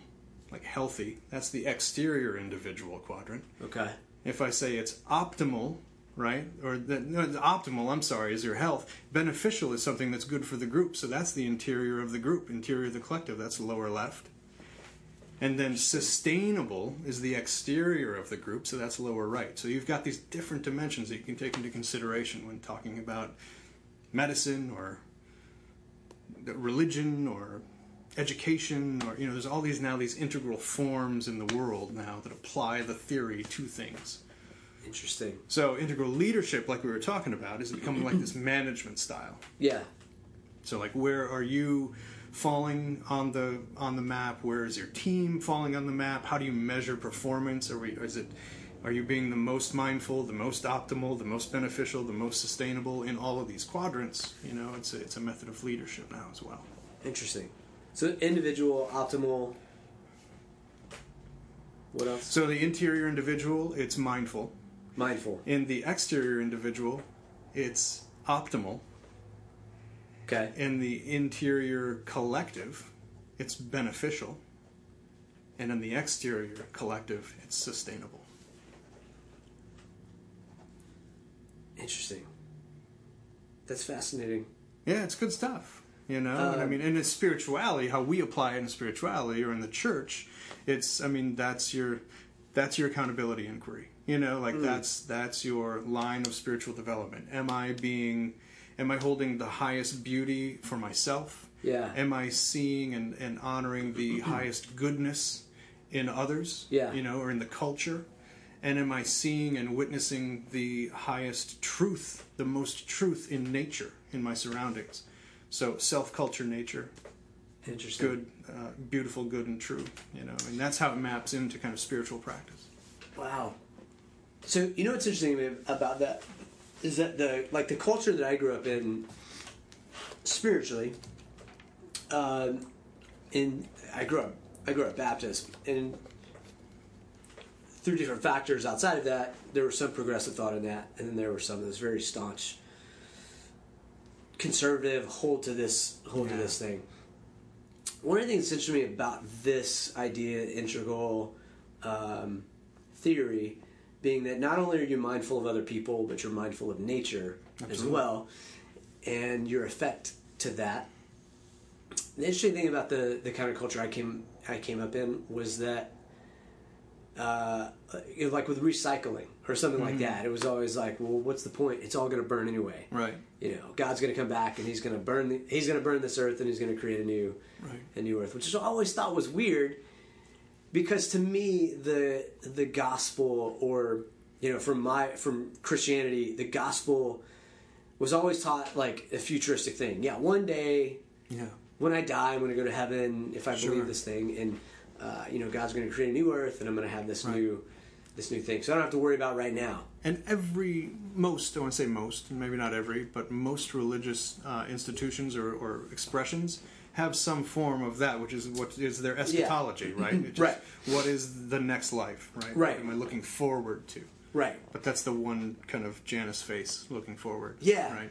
like healthy, that's the exterior individual quadrant. okay. If I say it's optimal, right, or that no, the optimal, I'm sorry, is your health. Beneficial is something that's good for the group, so that's the interior of the group, interior of the collective. That's the lower left. And then sustainable is the exterior of the group, so that's lower right. So you've got these different dimensions that you can take into consideration when talking about medicine or religion or education or you know there's all these now these integral forms in the world now that apply the theory to things. Interesting. so integral leadership like we were talking about is becoming like this management style. Yeah. so like where are you falling on the on the map? Where is your team falling on the map? How do you measure performance? Are we is it are you being the most mindful the most optimal the most beneficial the most sustainable in all of these quadrants? You know it's a, it's a method of leadership now as well. Interesting. So individual, optimal. What else? so the interior individual it's mindful Mindful. in the exterior individual it's optimal Okay. in the interior collective, it's beneficial. And in the exterior collective, it's sustainable. Interesting. That's fascinating. Yeah, it's good stuff. You know, and I Um, mean, in spirituality, how we apply it in spirituality or in the church, it's, I mean, that's your, that's your accountability inquiry. You know, like that's that's your line of spiritual development. Am I being, am I holding the highest beauty for myself? Yeah. Am I seeing and, and honoring the highest goodness in others? Yeah. You know, or in the culture? And am I seeing and witnessing the highest truth, the most truth in nature, in my surroundings? So self culture, nature, Interesting. good, uh, beautiful, good, and true. You know, and that's how it maps into kind of spiritual practice. Wow. So you know what's interesting about that is that the like the culture that I grew up in spiritually. Um, in I grew up I grew up Baptist and through different factors outside of that there was some progressive thought in that and then there were some that was very staunch conservative hold to this hold to this thing. One of the things that's interesting to me about this idea integral um, theory being that not only are you mindful of other people but you're mindful of nature as well and your effect to that. The interesting thing about the the counterculture I came I came up in was that uh, like with recycling or something like that, it was always like, well, what's the point? It's all going to burn anyway. Right. You know, God's going to come back and He's going to burn the, He's going to burn this earth and He's going to create a new Right. a new earth, which I always thought was weird because to me the the gospel or you know from my from Christianity the gospel was always taught like a futuristic thing. Yeah, one day Yeah. when I die, I'm going to go to heaven if I Sure. believe this thing, and uh, you know God's going to create a new earth, and I'm going to have this Right. new this new thing, so I don't have to worry about right now. And every, most, I want to say most, maybe not every, but most religious uh, institutions or, or expressions have some form of that, which is what is their eschatology, right? Just Right. What is the next life, right? Right. What am I looking forward to? Right. But that's the one kind of Janus face looking forward. Yeah. Right.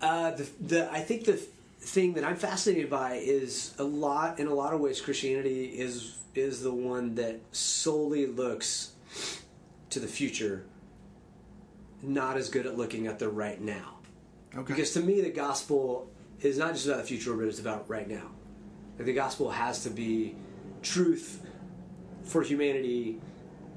Uh, the, the I think the thing that I'm fascinated by is a lot in a lot of ways Christianity is is the one that solely looks to the future, not as good at looking at the right now. Okay. Because to me, the gospel is not just about the future, but it's about right now. Like the gospel has to be truth for humanity,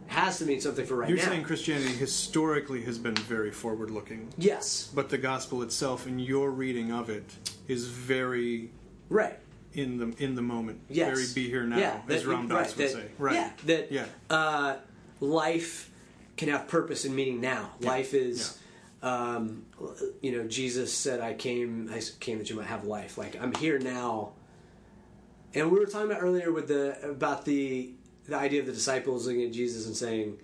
has to mean something for right now. You're now. saying Christianity historically has been very forward looking, yes, but the gospel itself, in your reading of it, is very right. in the in the moment. Yes. Very be here now, Yeah, as Ram right, Dass would that- say. Right. Yeah, that Yeah. Uh, life can have purpose and meaning now. Life is, um, you know, Jesus said, "I came, I came that you might have life." Like I'm here now. And we were talking about earlier with the about the the idea of the disciples looking at Jesus and saying,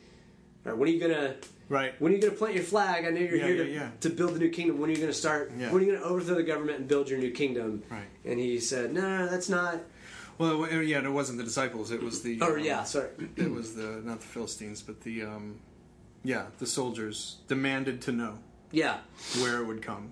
"All right, when are you gonna?" Right. When are you going to plant your flag? I know you're Yeah, here to, yeah. to build the new kingdom. When are you going to start? When are you going to overthrow the government and build your new kingdom? Right. And he said, "No, no, that's not." Well, yeah, and it wasn't the disciples. It was the. Oh um, yeah, sorry. It was the not the Philistines, but the um, yeah, the soldiers demanded to know Yeah, where it would come.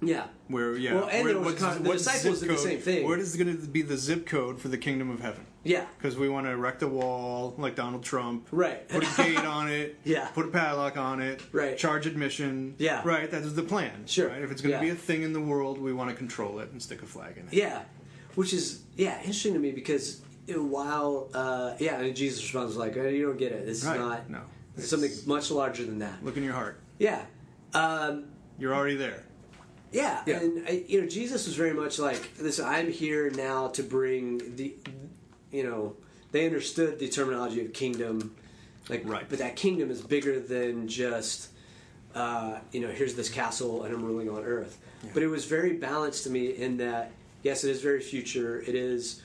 yeah. Where yeah, Well, and where, was the disciples did the same thing. What is going to be the zip code for the kingdom of heaven? Yeah. Because we want to erect a wall like Donald Trump. Right. Put a gate on it. Yeah. Put a padlock on it. Right. Charge admission. Yeah. Right. That is the plan. Sure. Right? If it's going to Yeah. be a thing in the world, we want to control it and stick a flag in it. Yeah, which is yeah interesting to me because while uh, yeah, and Jesus responds like, "Oh, "You don't get it. This is not. No. This is something much larger than that." Look in your heart. Yeah, um, You're already there. yeah, Yeah. and I, you know, Jesus was very much like, "Listen, I'm here now to bring the, you know, they understood the terminology of kingdom, like, Right. but that kingdom is bigger than just." Uh, you know, here's this castle and I'm ruling on earth. But it was very balanced to me in that, yes, it is very future. It is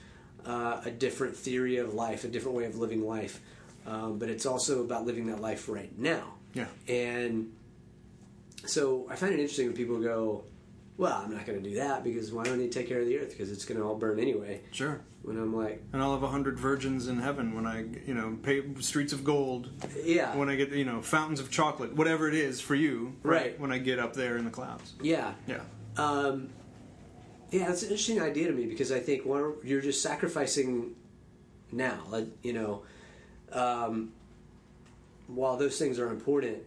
uh, a different theory of life, a different way of living life. Um, but it's also about living that life right now. Yeah. And so I find it interesting when people go, well, I'm not going to do that because why don't they take care of the earth? Because it's going to all burn anyway. Sure. When I'm like, And I'll have a hundred virgins in heaven when I, you know, pay streets of gold. yeah. When I get, you know, fountains of chocolate, whatever it is for you. Right. When I get up there in the clouds. yeah. Yeah. Um, yeah, it's an interesting idea to me because I think one, you're just sacrificing now. Like you know, um, while those things are important,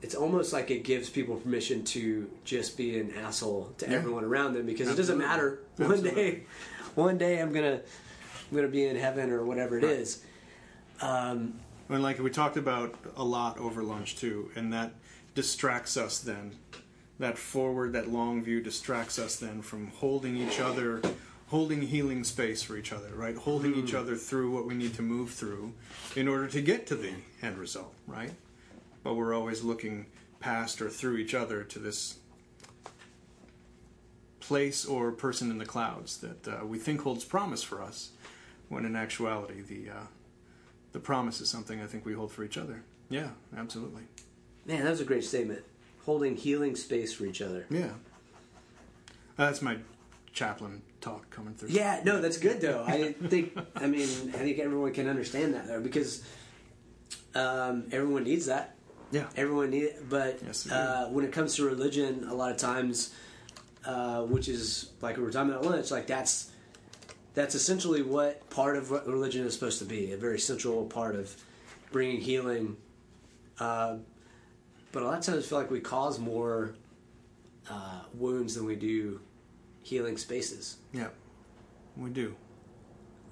it's almost like it gives people permission to just be an asshole to Yeah. everyone around them because it doesn't Absolutely. matter. One Absolutely. day, one day I'm gonna I'm gonna be in heaven or whatever it Right. is. Um, And like we talked about a lot over lunch too, and that distracts us then. That forward, that long view distracts us then from holding each other, holding healing space for each other, right? Holding each other through what we need to move through in order to get to the end result, right? But we're always looking past or through each other to this place or person in the clouds that uh, we think holds promise for us, when in actuality the uh, the promise is something I think we hold for each other. Yeah, absolutely. man, that was a great statement. Holding healing space for each other. Yeah, Uh, that's my chaplain talk coming through. Yeah, no, that's good though. I think, I mean, I think everyone can understand that though because um, everyone needs that. yeah, Everyone needs. it, but Yes, uh, when it comes to religion, a lot of times, uh, which is like we were talking about lunch, like that's that's essentially what part of what religion is supposed to be—a very central part of bringing healing. Uh, but a lot of times, I feel like we cause more uh, wounds than we do healing spaces. yeah. We do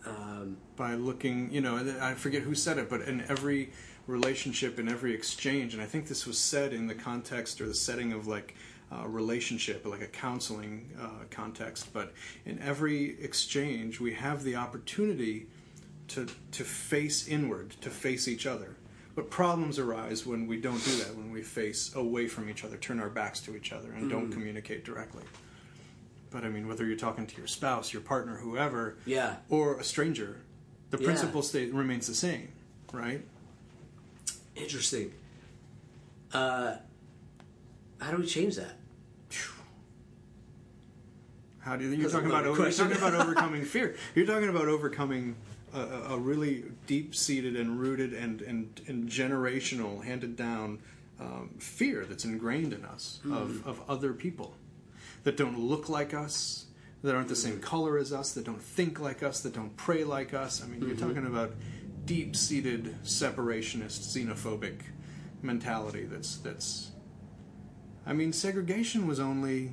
Um, by looking. You know, I forget who said it, but in every relationship, in every exchange, and I think this was said in the context or the setting of like. Uh, relationship, like a counseling uh, context, but in every exchange, we have the opportunity to to face inward, to face each other. But problems arise when we don't do that, when we face away from each other, turn our backs to each other, and don't communicate directly. But I mean, whether you're talking to your spouse, your partner, whoever, Yeah. or a stranger, the Yeah. principle state remains the same, right? Interesting. Uh, how do we change that? How do you, you're talking about over, you're talking about overcoming fear? You're talking about overcoming a, a really deep seated and rooted and, and and generational handed down um, fear that's ingrained in us Hmm. of of other people that don't look like us, that aren't the Hmm. same color as us, that don't think like us, that don't pray like us. I mean, you're Mm-hmm. talking about deep seated separationist, xenophobic mentality. That's that's. I mean, segregation was only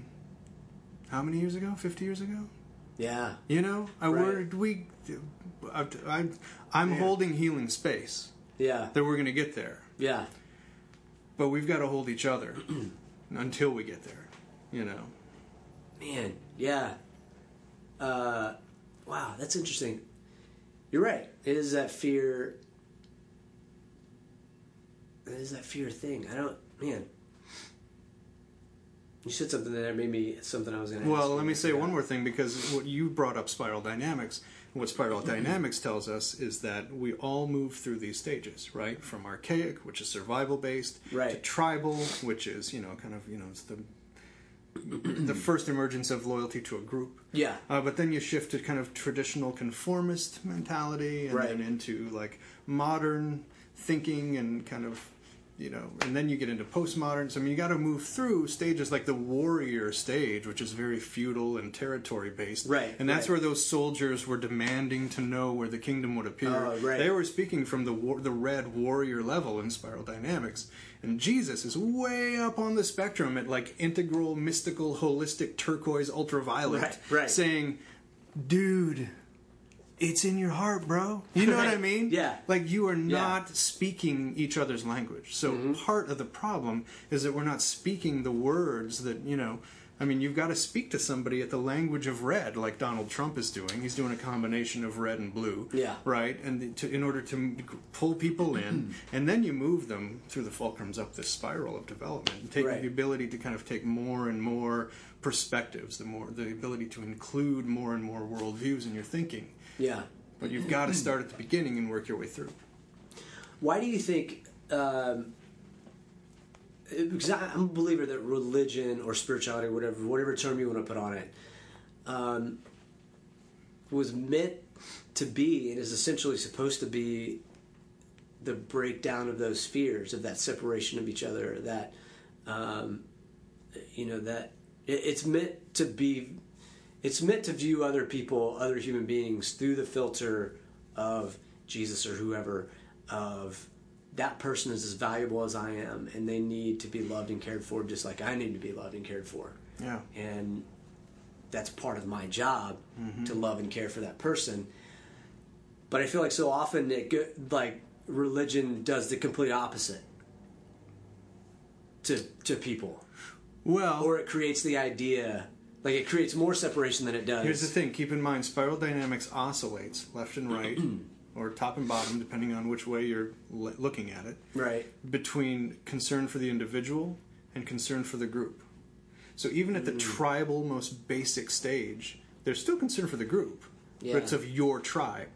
how many years ago? Fifty years ago? Yeah. You know, I Right. we. I, I, I'm holding healing space Yeah. that we're going to get there, Yeah. but we've got to hold each other until we get there. You know. Man, yeah. Uh, wow, that's interesting. You're right. It is that fear. It is that fear thing. I don't, man. You said something there, made me something I was going to. Well, let me say one more thing because what you brought up spiral dynamics. What spiral dynamics tells us is that we all move through these stages, right? From archaic, which is survival based, to Right. tribal, which is you know kind of you know it's the the first emergence of loyalty to a group. Yeah. Uh, but then you shift to kind of traditional conformist mentality, and Right. then into like modern thinking and kind of you know, and then you get into postmoderns. I mean, you got to move through stages like the warrior stage, which is very feudal and territory based. Right, And that's right. where those soldiers were demanding to know where the kingdom would appear. Oh, right. They were speaking from the war, the red warrior level in spiral dynamics. And Jesus is way up on the spectrum at like integral, mystical, holistic, turquoise, ultraviolet, Right, right. saying, "Dude, it's in your heart, bro." You know what I mean? Yeah. Like you are Yeah. Mm-hmm. not speaking each other's language. So part of the problem is that we're not speaking the words that you know. I mean, you've got to speak to somebody at the language of red, like Donald Trump is doing. He's doing a combination of red and blue, Yeah. right? And to, in order to pull people in, and then you move them through the fulcrums up this spiral of development, and take Right. the ability to kind of take more and more perspectives, the more the ability to include more and more worldviews in your thinking. Yeah. But you've got to start at the beginning and work your way through. Why do you think? Um, because I- I'm a believer that religion or spirituality, whatever whatever term you want to put on it, um, was meant to be and is essentially supposed to be the breakdown of those fears of that separation of each other. That um, you know that it, it's meant to be. It's meant to view other people, other human beings, through the filter of Jesus or whoever, of that person is as valuable as I am, and they need to be loved and cared for, just like I need to be loved and cared for. Yeah. And that's part of my job Mm-hmm. to love and care for that person. But I feel like so often it like religion does the complete opposite to to people, Well, or it creates the idea like it creates more separation than it does. here's the thing: keep in mind, spiral dynamics oscillates left and right, or top and bottom, depending on which way you're l- looking at it, right? between concern for the individual and concern for the group. So even at the Mm. tribal, most basic stage, there's still concern for the group, Yeah. but it's of your tribe.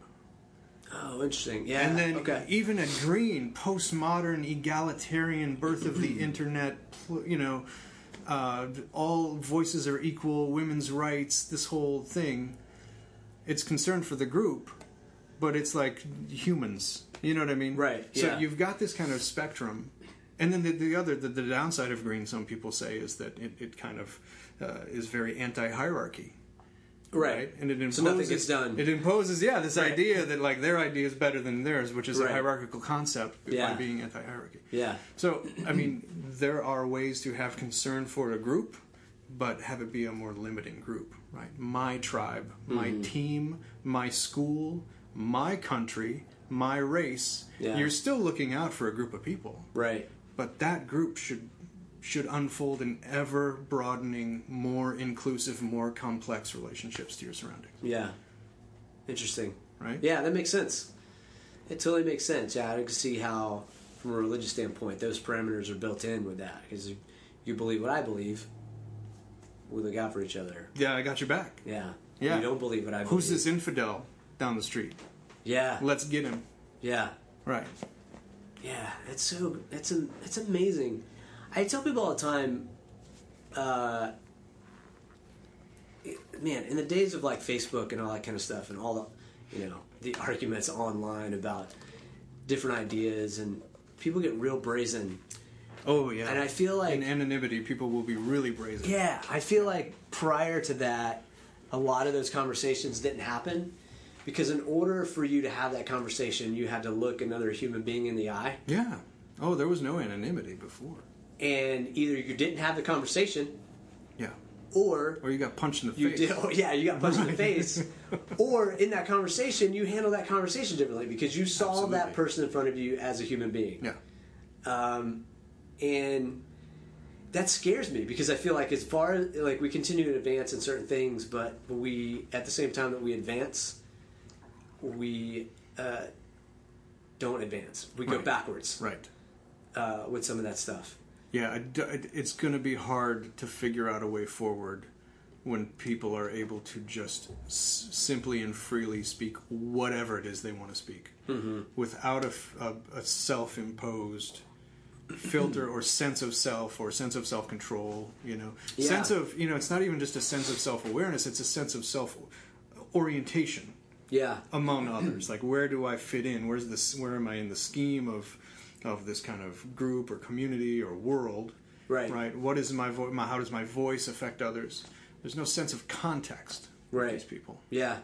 Oh, interesting. Yeah. And then okay. even a green, postmodern, egalitarian birth of the internet, pl- you know, uh, all voices are equal, women's rights, this whole thing, it's concerned for the group, but it's like humans. You know what I mean? Right, So yeah. you've got this kind of spectrum. And then the, the other, the, the downside of green, some people say, is that it, it kind of uh, is very anti hierarchy right. and it imposes So nothing gets done. It imposes, yeah, this Right. idea that like their idea is better than theirs, which is Right. a hierarchical concept Yeah. by being anti-hierarchy. Yeah. So, I mean, there are ways to have concern for a group, but have it be a more limiting group, right? My tribe, my Mm-hmm. team, my school, my country, my race. Yeah. You're still looking out for a group of people, Right. but that group should should unfold in ever broadening, more inclusive, more complex relationships to your surroundings, Yeah. Interesting. right? Yeah, that makes sense. It totally makes sense. Yeah, I can see how, from a religious standpoint, those parameters are built in with that. Because you, believe what I believe, we look out for each other. Yeah, I got your back. Yeah. Yeah. You don't believe what I believe. Who's this infidel down the street? Yeah. Let's get him. Yeah. Right. Yeah, it's so it's a, it's amazing. I tell people all the time, uh, it- man, in the days of like Facebook and all that kind of stuff, and all the you know the arguments online about different ideas, and people get real brazen. Oh yeah. And I feel like- in anonymity, people will be really brazen. Yeah, I feel like prior to that, a lot of those conversations didn't happen because in order for you to have that conversation, you had to look another human being in the eye, Yeah. Oh, there was no anonymity before. And either you didn't have the conversation Yeah. or Or you got punched in the face. did. Oh, yeah, you got punched in the face, or in that conversation, you handle that conversation differently because you saw Absolutely. that person in front of you as a human being. Yeah. um, and that scares me because I feel like as far as like we continue to advance in certain things, but we at the same time that we advance, we uh, don't advance. We go backwards Right. uh, with some of that stuff. Yeah, I d- it- it's going to be hard to figure out a way forward when people are able to just s- simply and freely speak whatever it is they want to speak Mm-hmm. without a, f- a- a self-imposed filter or sense of self or sense of self-control you know Yeah. sense of you know it's not even just a sense of self-awareness it's a sense of self-orientation Yeah, among others. Like, where do I fit in? Where's this? Where am I in the scheme of of this kind of group or community or world? Right. Right. What is my voice? My, how does my voice affect others? There's no sense of context. Right. These people yeah,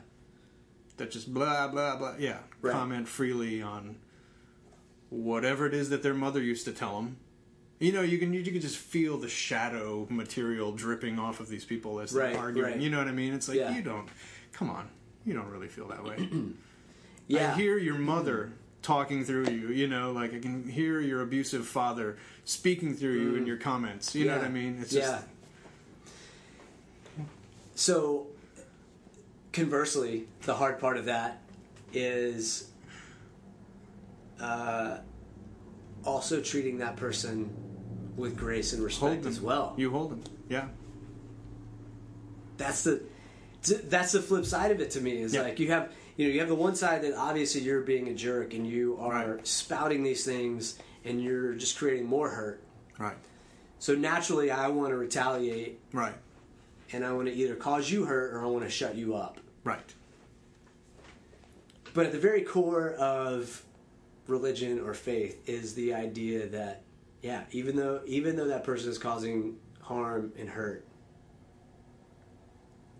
that just blah blah blah. Yeah. Right. Comment freely on whatever it is that their mother used to tell them. You know, you can you can just feel the shadow material dripping off of these people as they're Right, arguing. right. You know what I mean? It's like Yeah. you don't. Come on, you don't really feel that way. yeah. I hear your mother mm. Talking through you. You know, like I can hear your abusive father speaking through you in your comments. You know Mm. What I mean? It's yeah. just So, conversely, the hard part of that is uh, also treating that person with grace and respect as well. You hold them. Yeah. that's the that's the flip side of it to me is Yeah. like you have you know you have the one side that obviously you're being a jerk and you are Right. spouting these things and you're just creating more hurt Right. so naturally i want to retaliate Right. and i want to either cause you hurt or i want to shut you up Right. but at the very core of religion or faith is the idea that yeah even though even though that person is causing harm and hurt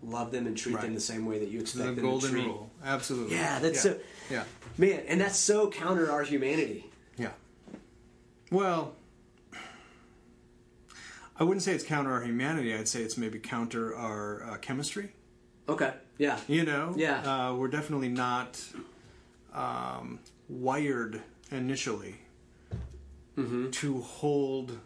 love them and treat them the same way that you expect a them to treat rule. Absolutely. Yeah, that's yeah. so- Yeah. Man, and that's so counter our humanity. Yeah. Well, I wouldn't say it's counter our humanity. I'd say it's maybe counter our uh, chemistry. Okay. Yeah. You know, Yeah. uh, we're definitely not um, wired initially Mm-hmm. to hold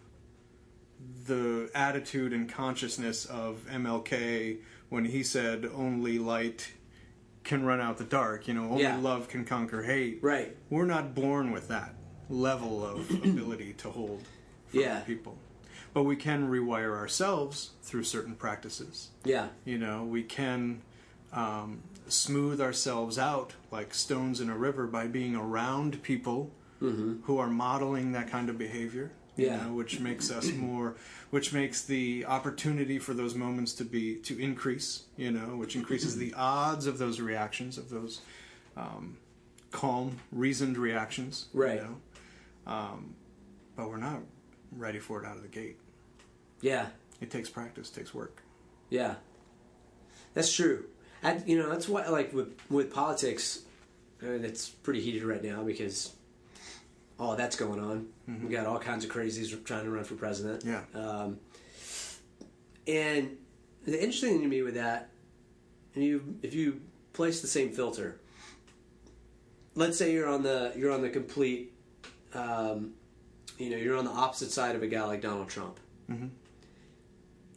the attitude and consciousness of MLK when he said only light can run out the dark. You know, only Yeah. love can conquer hate. Right. We're not born with that level of ability to hold for Yeah. other people. But we can rewire ourselves through certain practices. Yeah. You know, we can um, smooth ourselves out like stones in a river by being around people who are modeling that kind of behavior. You Yeah. know, which makes us more, which makes the opportunity for those moments to be to increase. You know, which increases the odds of those reactions of those um, calm, reasoned reactions. Right. You know, um, but we're not ready for it out of the gate. Yeah. It takes practice, takes work. Yeah. That's true. I, you know, that's why, like, with, with politics, and it's pretty heated right now because all that's going on. We got all kinds of crazies trying to run for president. Yeah. Um, and the interesting thing to me with that, and you if you place the same filter, let's say you're on the you're on the complete, um, you know, you're on the opposite side of a guy like Donald Trump.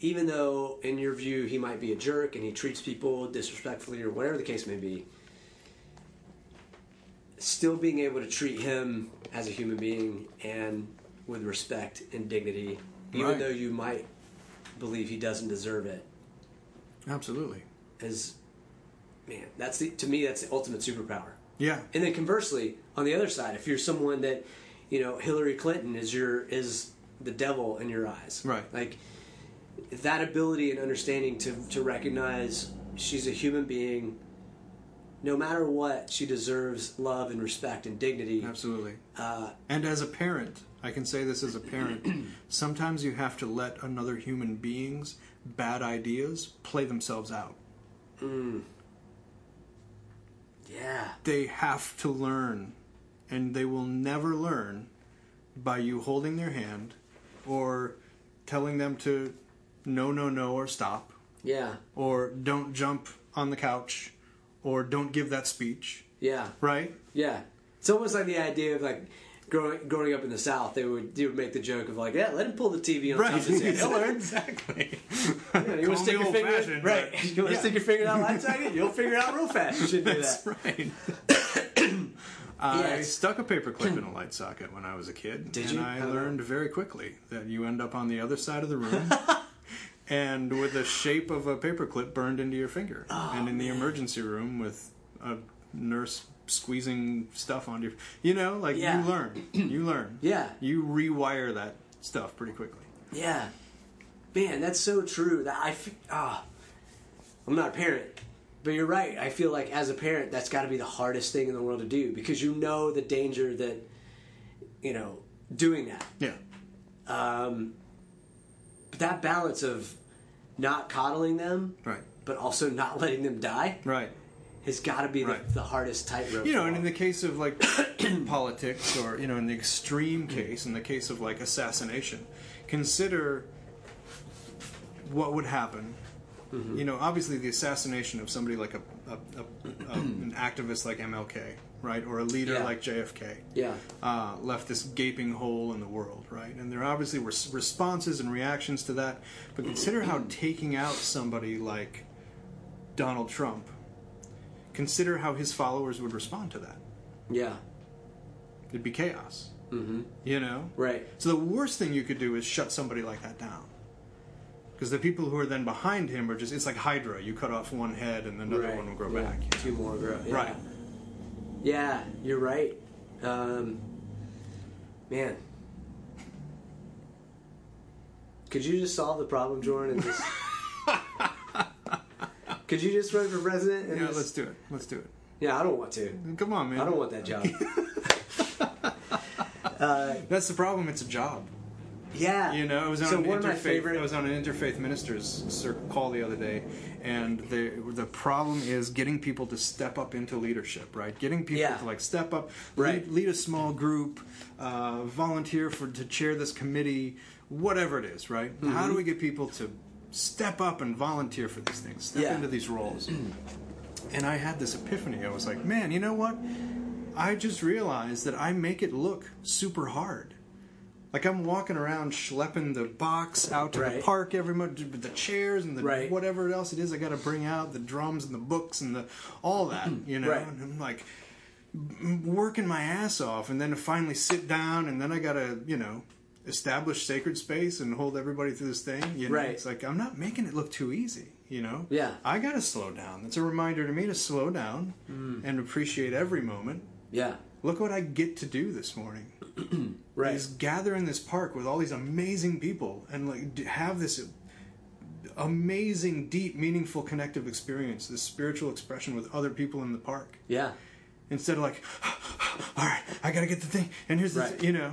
Even though, in your view, he might be a jerk and he treats people disrespectfully or whatever the case may be, still being able to treat him as a human being and with respect and dignity, even Right. though you might believe he doesn't deserve it, Absolutely. is man, that's the to me that's the ultimate superpower. Yeah. And then conversely, on the other side, if you're someone that you know Hillary Clinton is your is the devil in your eyes. Right. Like that ability and understanding to to recognize she's a human being. No matter what, she deserves love and respect and dignity. Absolutely. Uh, And as a parent, I can say this as a parent, sometimes you have to let another human being's bad ideas play themselves out. yeah. They have to learn, and they will never learn by you holding their hand or telling them to no, no, no, or stop, Yeah. or don't jump on the couch, or don't give that speech, Yeah. right? Yeah, it's almost like the idea of like growing growing up in the South. They would they would make the joke of like, yeah, let him pull the TV on top of his head. He'll learn. exactly. Yeah, you want to stick your finger, old-fashioned, right? but- You want to yeah. stick your finger down light socket? You'll figure it out real fast. You shouldn't do That's that. right. I Yes. stuck a paperclip in a light socket when I was a kid, Did and you? I Oh. learned very quickly that you end up on the other side of the room, and with the shape of a paperclip burned into your finger, Oh, and in the emergency room with a nurse squeezing stuff onto your. You know, like Yeah. you learn, you learn. Yeah. You rewire that stuff pretty quickly. Yeah, man, that's so true. That I, ah, I'm not a parent, but you're right. I feel like as a parent, that's got to be the hardest thing in the world to do because you know the danger that, you know, doing that. Yeah. Um, that balance of not coddling them, Right. but also not letting them die, Right. has got to be the, Right. the hardest tightrope. you know, and in the case of like politics, or you know, in the extreme mm-hmm. case, in the case of like assassination, consider what would happen. Mm-hmm. You know, obviously, the assassination of somebody like a, a, a, a an activist like MLK, right, or a leader Yeah. like JFK, yeah, uh, left this gaping hole in the world, right? And there obviously were responses and reactions to that. But consider how taking out somebody like Donald Trump, consider how his followers would respond to that. yeah, It'd be chaos. Mm-hmm. You know? right, So the worst thing you could do is shut somebody like that down. Because the people who are then behind him are just, it's like Hydra. You cut off one head and another right. one will grow Yeah. back. Two more grow. Yeah. Right. Yeah, you're right. Um, man, could you just solve the problem, Joran? And just could you just run for president? And Yeah, just- let's do it. Let's do it. yeah, I don't want to. Come on, man. I don't want that job. That's the problem. It's a job. Yeah, You know, it was on so an one of my interfaith. favorite. I was on an interfaith ministers call the other day, and the the problem is getting people to step up into leadership. Right, getting people Yeah. to like step up, Right. lead, lead a small group, uh, volunteer for to chair this committee, whatever it is. Right, Mm-hmm. how do we get people to step up and volunteer for these things, step Yeah. into these roles? and I had this epiphany. I was like, man, you know what? I just realized that I make it look super hard. Like I'm walking around schlepping the box out to the Right. park every month with the chairs and the Right. whatever else it is I got to bring out, the drums and the books and the all that, you know. Right. And I'm like m- working my ass off, and then to finally sit down, and then I got to, you know, establish sacred space and hold everybody through this thing. You know, Right. it's like I'm not making it look too easy. You know. Yeah. I got to slow down. It's a reminder to me to slow down Mm. and appreciate every moment. yeah, Look what I get to do this morning. right. Is gather in this park with all these amazing people and like have this amazing, deep, meaningful, connective experience, this spiritual expression with other people in the park. Yeah, Instead of like, all right, I gotta get the thing, and here's the, Right. th-, you know,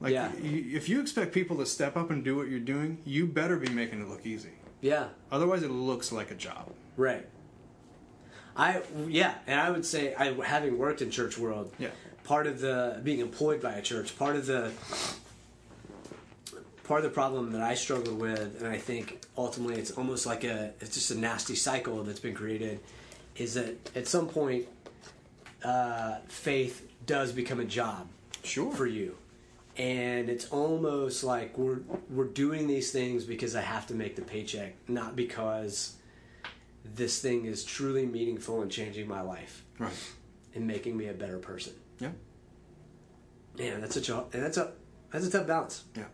like Yeah. y- if you expect people to step up and do what you're doing, you better be making it look easy. yeah. Otherwise, it looks like a job. Right. I yeah, and I would say I having worked in church world. Yeah. Part of the being employed by a church, part of the part of the problem that I struggled with, and I think ultimately it's almost like a it's just a nasty cycle that's been created, is that at some point, uh, faith does become a job Sure. for you. And it's almost like we're we're doing these things because I have to make the paycheck, not because this thing is truly meaningful and changing my life Right. and making me a better person. Yeah. Man, that's such a and that's a that's a tough balance. Yeah.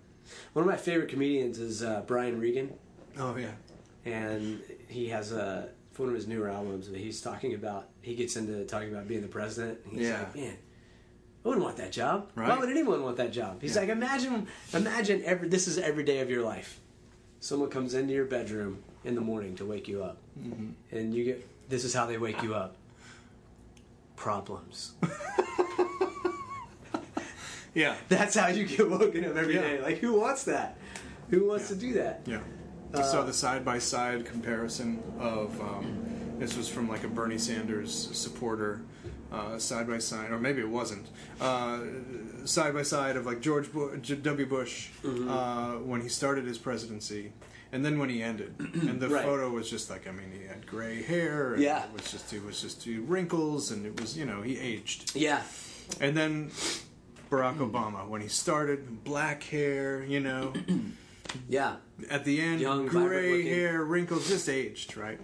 One of my favorite comedians is uh, Brian Regan, Oh yeah. and he has a one of his newer albums. He's talking about he gets into talking about being the president. And he's Yeah. like, man, I wouldn't want that job. Right. Why would anyone want that job? He's Yeah. like, imagine, imagine every. This is every day of your life. Someone comes into your bedroom in the morning to wake you up, Mm-hmm. and you get. This is how they wake you up. Problems. Yeah. That's how you get woken up every Yeah. day. Like, who wants that? Who wants to do that? Yeah. I saw the side by side comparison of um, this was from like a Bernie Sanders supporter side by side, or maybe it wasn't side by side of like George Bu- J- W. Bush uh, when he started his presidency. And then when he ended, and the Right. photo was just like I mean he had gray hair, and Yeah. it was just it was just wrinkles, and it was you know he aged. Yeah. And then Barack Obama when he started, black hair, you know, Yeah. at the end, Young, gray hair, wrinkles, just aged, right?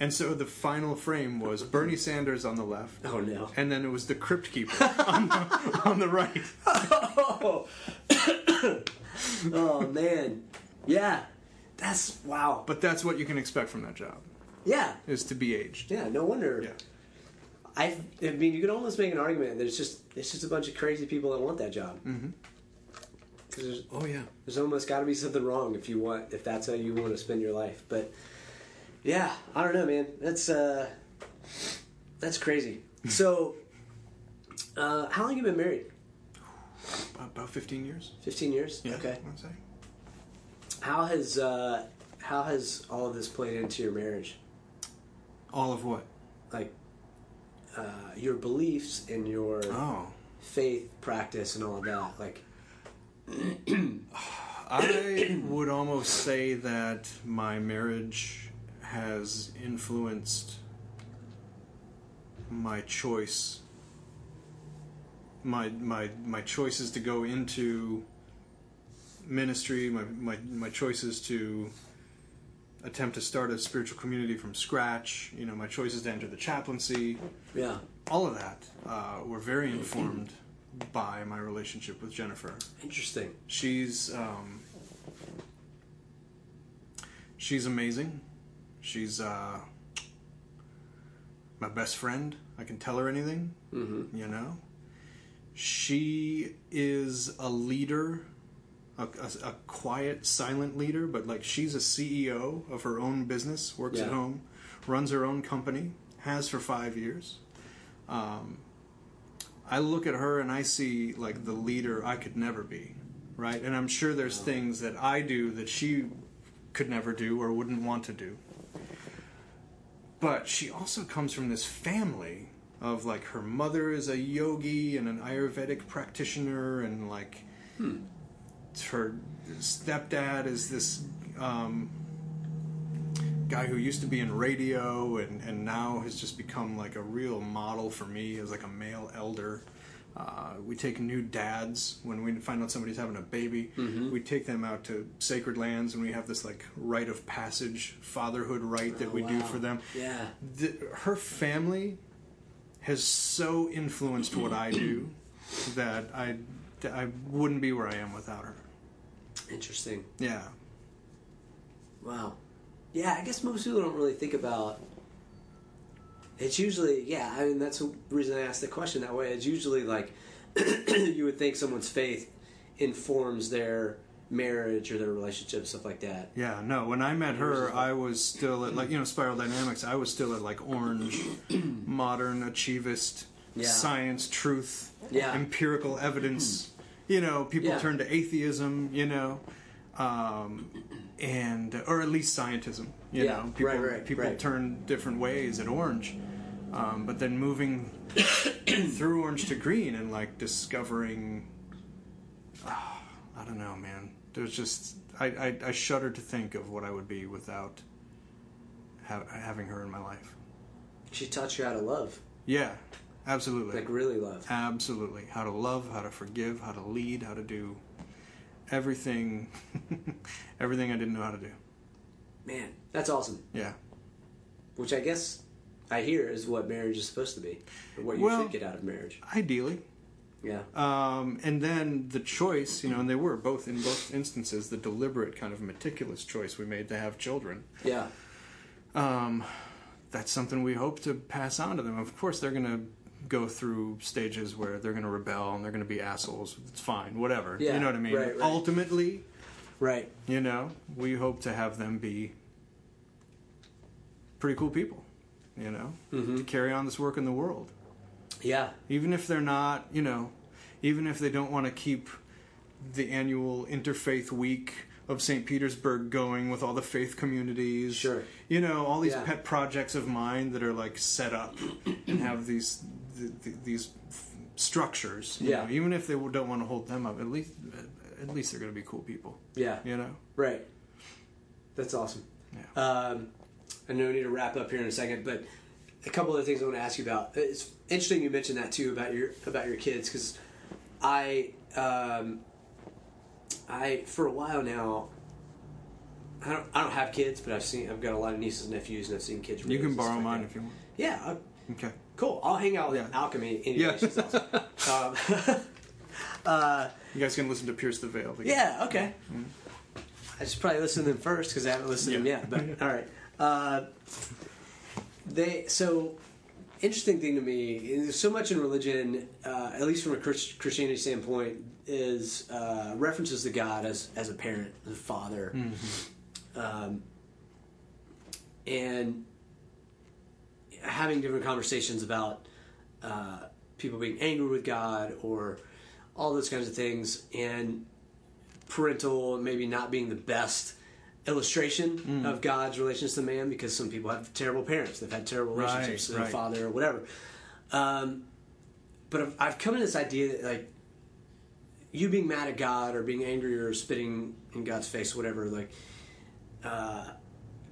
And so the final frame was Bernie Sanders on the left, Oh no. and then it was the Crypt Keeper on the, on the right. Oh. oh man. Yeah. That's wow. But that's what you can expect from that job, Yeah. is to be aged. Yeah. No wonder. Yeah. I. I mean, you could almost make an argument that it's just it's just a bunch of crazy people that want that job. Mm-hmm. There's Oh yeah. there's almost got to be something wrong if you want if that's how you want to spend your life. But yeah, I don't know, man. That's uh, that's crazy. So, uh, how long you been married? About 15 years. Fifteen years. Yeah, Okay. How has uh, how has all of this played into your marriage? All of what? Like uh, your beliefs and your Oh. faith practice and all of that. Like I would almost say that my marriage has influenced my choice my my my choices to go into ministry my my, my choices to attempt to start a spiritual community from scratch you know my choices to enter the chaplaincy yeah, all of that uh, were very informed by my relationship with jennifer interesting. She's um, she's amazing. She's uh, my best friend. I can tell her anything. Mm-hmm. You know, she is a leader, a, a, a quiet, silent leader, but like she's a CEO of her own business, works at home, runs her own company, has for five years. Um, I look at her and I see like the leader I could never be, right? And I'm sure there's things that I do that she could never do or wouldn't want to do. But she also comes from this family of like her mother is a yogi and an Ayurvedic practitioner, and like hmm. Her stepdad is this um, guy who used to be in radio and, and now has just become like a real model for me as like a male elder. Uh, we take new dads when we find out somebody's having a baby. We take them out to sacred lands and we have this like rite of passage, fatherhood rite that we do for them. Yeah. The, her family has so influenced what I do that I, I wouldn't be where I am without her. Interesting. Yeah. Wow. Yeah, I guess most people don't really think about. It's usually yeah. I mean, that's the reason I asked the question that way. It's usually like you would think someone's faith informs their marriage or their relationship, stuff like that. Yeah, no. When I met her, I was still at like you know Spiral Dynamics. I was still at like Orange, modern, achievist, Yeah. science, truth, Yeah. empirical evidence. You know, people Yeah. turn to atheism. You know, um, and or at least scientism. You Yeah, know, people right, right, people right. turn different ways at Orange. Um, but then moving through Orange to Green and like discovering ah, I don't know, man. There's just I, I, I shudder to think of what I would be without ha- having her in my life. She taught you how to love, Yeah, absolutely, like really love. absolutely. How to love, how to forgive, how to lead, how to do everything, everything I didn't know how to do. Man, that's awesome. Yeah, Which I guess I hear is what marriage is supposed to be, what you Well- should get out of marriage. ideally. Yeah. Um, and then the choice, you know, and they were both in both instances the deliberate kind of meticulous choice we made to have children. Yeah. um, that's something we hope to pass on to them. Of course, they're going to go through stages where they're going to rebel and they're going to be assholes. It's fine, whatever. Yeah, you know what I mean? right, right. Ultimately, Right. you know, we hope to have them be pretty cool people, you know, Mm-hmm. to carry on this work in the world. Yeah. Even if they're not, you know, even if they don't want to keep the annual interfaith week of St. Petersburg going with all the faith communities. Sure. You know, all these Yeah. pet projects of mine that are like set up and have these th- th- these structures. you Yeah. know, even if they don't want to hold them up, at least at least they're going to be cool people. Yeah. You know. Right. That's awesome. Yeah. Um, I know we need to wrap up here in a second, but a couple of things I want to ask you about. It's interesting you mentioned that too about your about your kids because I um, I for a while now. I don't, I don't have kids, but I've seen I've got a lot of nieces and nephews, and I've seen kids. You can borrow like mine that. if you want. Yeah, I- Okay. Cool. I'll hang out with Yeah. Alchemy anyway. Yeah. She's awesome. um, You guys can listen to Pierce the Veil. together. Yeah, okay. I should probably listen to them first because I haven't listened to them yet. But all right, uh, they so interesting thing to me. There's so much in religion, uh, at least from a Christianity standpoint, is uh, references to God as as a parent, as a father, um, and having different conversations about uh, people being angry with God or all those kinds of things, and parental maybe not being the best illustration Mm. of God's relations to man because some people have terrible parents, they've had terrible relationships with their right. father or whatever. Um, but I've, I've come to this idea that like you being mad at God or being angry or spitting in God's face, whatever, like uh,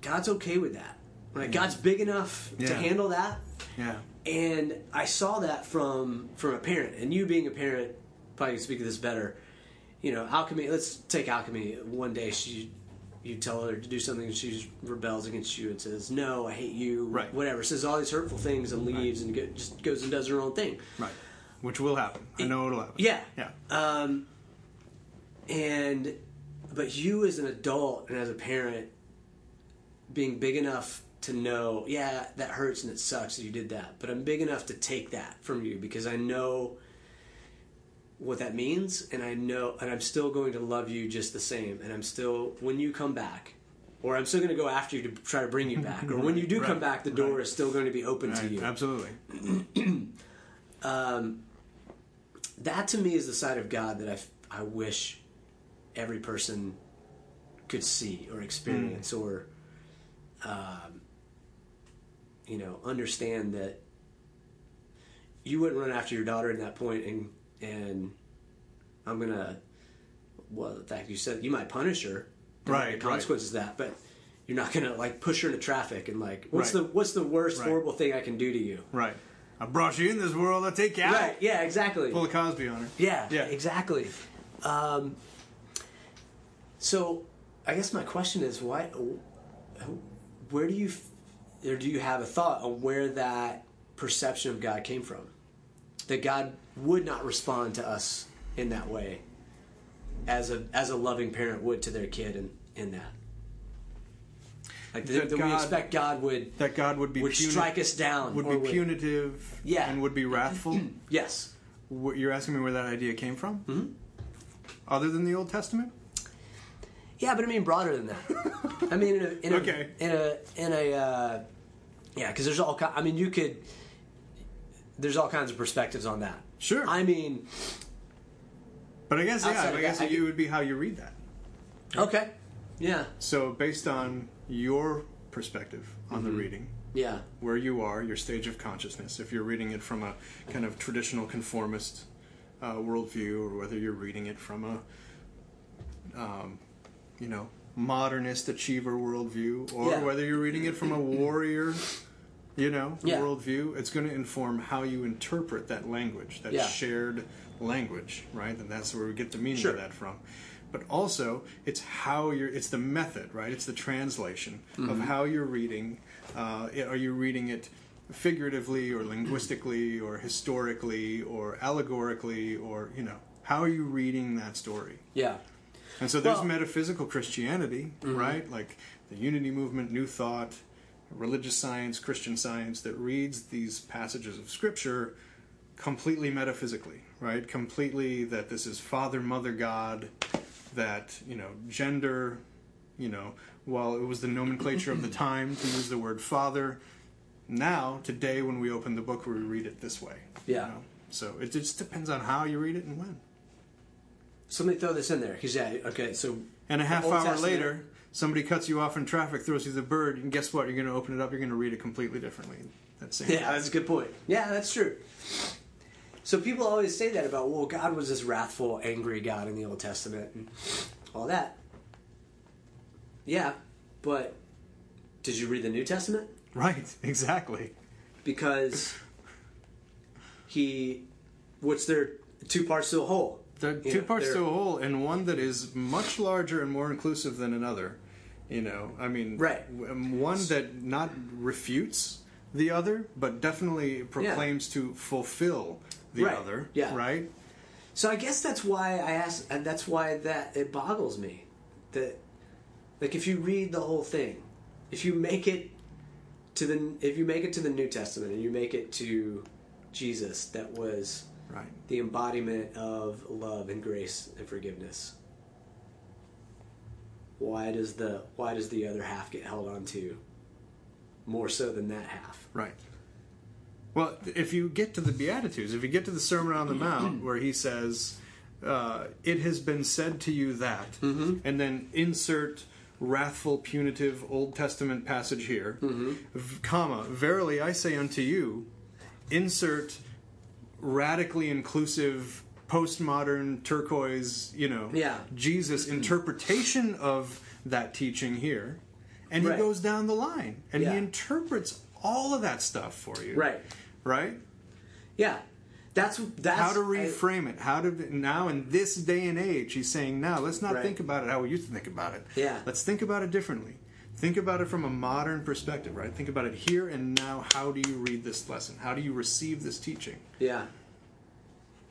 God's okay with that. Like God's big enough to handle that, Yeah. and I saw that from from a parent, and you being a parent probably can speak to this better. You know, alchemy. Let's take alchemy. One day she, you tell her to do something, and she rebels against you and says, "No, I hate you." Right. Whatever. Says all these hurtful things and leaves and go, just goes and does her own thing. Right. Which will happen. I know it'll happen. Yeah. Yeah. Um, and but you as an adult and as a parent being big enough to know, yeah, that hurts and it sucks that you did that, but I'm big enough to take that from you because I know what that means and I know and I'm still going to love you just the same and I'm still when you come back or I'm still going to go after you to try to bring you back or when you do come back the door right. is still going to be open to you. Absolutely. that to me is the side of God that I I wish every person could see or experience or, um, you know, understand that you wouldn't run after your daughter in that point and and I'm gonna well the fact you said you might punish her There might be Right, consequences of that but you're not gonna like push her into traffic and like what's Right. the what's the worst Right. horrible thing I can do to you Right. I brought you in this world. I'll take you out. right yeah exactly Pull a Cosby on her. Yeah, Yeah. exactly. Um, so, I guess my question is, why? Where do you, or do you have a thought on where that perception of God came from? That God would not respond to us in that way, as a as a loving parent would to their kid, in in that. Like that, That that we expect God would That God would be would puni- strike us down, would be punitive. Yeah. And would be wrathful. Yes. You're asking me where that idea came from? Mm-hmm. Other than the Old Testament? Yeah, but I mean broader than that. I mean, in a, in a, Okay. in a, in a, uh, yeah, because there's all. I mean, you could. There's all kinds of perspectives on that. Sure. I mean, But I guess, yeah, I guess that, I- it would be how you read that. okay, yeah, So, based on your perspective on the reading, yeah, where you are, your stage of consciousness, if you're reading it from a kind of traditional conformist uh, worldview, or whether you're reading it from a, um, you know, modernist achiever worldview, or Yeah. whether you're reading it from a warrior, you know, Yeah. worldview, it's going to inform how you interpret that language, that Yeah. shared language, right? And that's where we get the meaning Sure. of that from. But also, it's how you're. It's the method, right? It's the translation Mm-hmm. of how you're reading. Uh, are you reading it figuratively, or linguistically, or historically, or allegorically, or you know, how are you reading that story? yeah, And so there's Well- Mm-hmm. metaphysical Christianity, right? Like the Unity Movement, New Thought, religious science, Christian science that reads these passages of Scripture completely metaphysically, right? Completely that this is Father, Mother, God, that, you know, gender, you know, while it was the nomenclature of the time to use the word father, now, today, when we open the book, we read it this way. you Yeah. know? So it just depends on how you read it and when. Somebody throw this in there because yeah, okay. So And a half hour Testament- later, somebody cuts you off in traffic, throws you the bird, and guess what? You're going to open it up, you're going to read it completely differently. That's same. Yeah, that's a good point. Yeah, that's true. So people always say that about, well, God was this wrathful, angry God in the Old Testament and all that. Yeah, but did you read the New Testament? Right, exactly. Because he, what's there? Two parts to a whole. There are You two know, parts they're- to a whole, and one that is much larger and more inclusive than another. You know, I mean, Right. Um, one that not refutes the other, but definitely proclaims to fulfill the Right, other. yeah. Right. So I guess that's why I ask, and that's why that it boggles me that, like, if you read the whole thing, if you make it to the, if you make it to the New Testament and you make it to Jesus, that was Right. the embodiment of love and grace and forgiveness. Why does the why does the other half get held on to more so than that half? Right. Well, if you get to the Beatitudes, if you get to the Sermon on the Mm-hmm. Mount, where he says, uh, "It has been said to you that," Mm-hmm. and then insert wrathful, punitive Old Testament passage here, Mm-hmm. v- comma, "Verily I say unto you," insert radically inclusive, postmodern, turquoise, you know, Yeah. Jesus interpretation of that teaching here, and Right. he goes down the line and Yeah. he interprets all of that stuff for you. Right. Right? Yeah. That's that's How to I- reframe it. How to now in this day and age, he's saying now let's not Right. think about it how we used to think about it. Yeah. Let's think about it differently. Think about it from a modern perspective, right? Think about it here and now. How do you read this lesson? How do you receive this teaching? Yeah.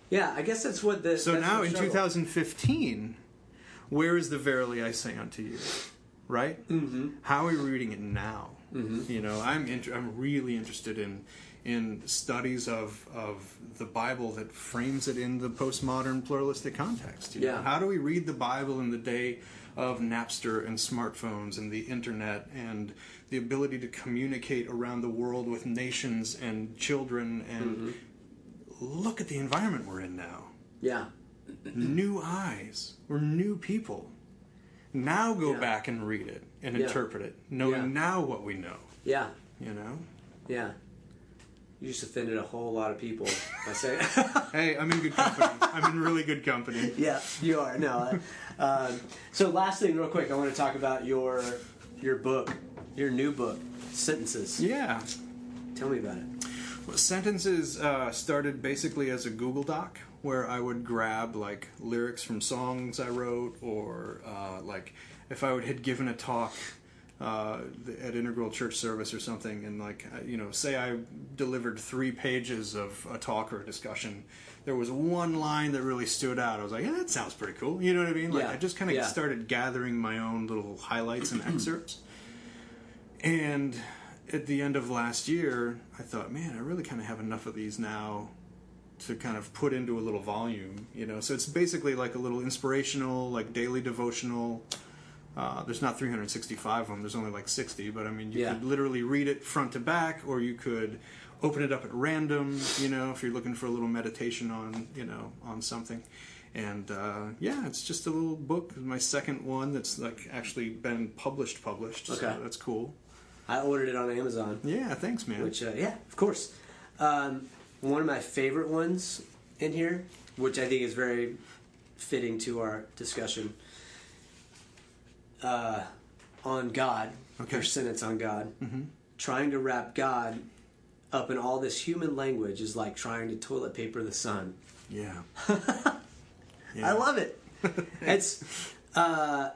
Yeah, I guess that's what the. So now in 2015, where is the verily I say unto you? Right? Mm-hmm. How are we reading it now? Mm-hmm. You know, I'm inter- I'm really interested in in studies of of the Bible that frames it in the postmodern pluralistic context. You know? Yeah. How do we read the Bible in the day of Napster and smartphones and the internet and the ability to communicate around the world with nations and children and mm-hmm. look at the environment we're in now Yeah. new eyes. We're new people. Now go Yeah. back and read it and Yeah. interpret it, knowing Yeah. now what we know. Yeah. You know. Yeah. You just offended a whole lot of people by saying. Hey, I'm in good company. I'm in really good company. yeah, you are. No. Um, so last thing, real quick, I want to talk about your your book, your new book, sentences. Yeah. Tell me about it. Well, sentences uh, started basically as a Google Doc where I would grab like lyrics from songs I wrote, or uh, like if I would had given a talk uh, at Integral Church Service or something, and like uh, you know, say I delivered three pages of a talk or a discussion. There was one line that really stood out. I was like, "Yeah, that sounds pretty cool." You know what I mean? Like Yeah. I just kind of Yeah. started gathering my own little highlights and excerpts. And at the end of last year, I thought, man, I really kind of have enough of these now to kind of put into a little volume, you know. So it's basically like a little inspirational, like daily devotional. Uh, there's not 365 of them. There's only like 60, but I mean, you Yeah. could literally read it front to back, or you could open it up at random, you know, if you're looking for a little meditation on, you know, on something. And uh, yeah, it's just a little book. My second one that's like actually been published, published. Okay. So that's cool. I ordered it on Amazon. Yeah, thanks, man. Which, uh, yeah, of course. Um, one of my favorite ones in here, which I think is very fitting to our discussion, uh, on God, Okay. your sentence on God. Mm-hmm. Trying to wrap God up in all this human language is like trying to toilet paper the sun. yeah. I love it. it's, uh,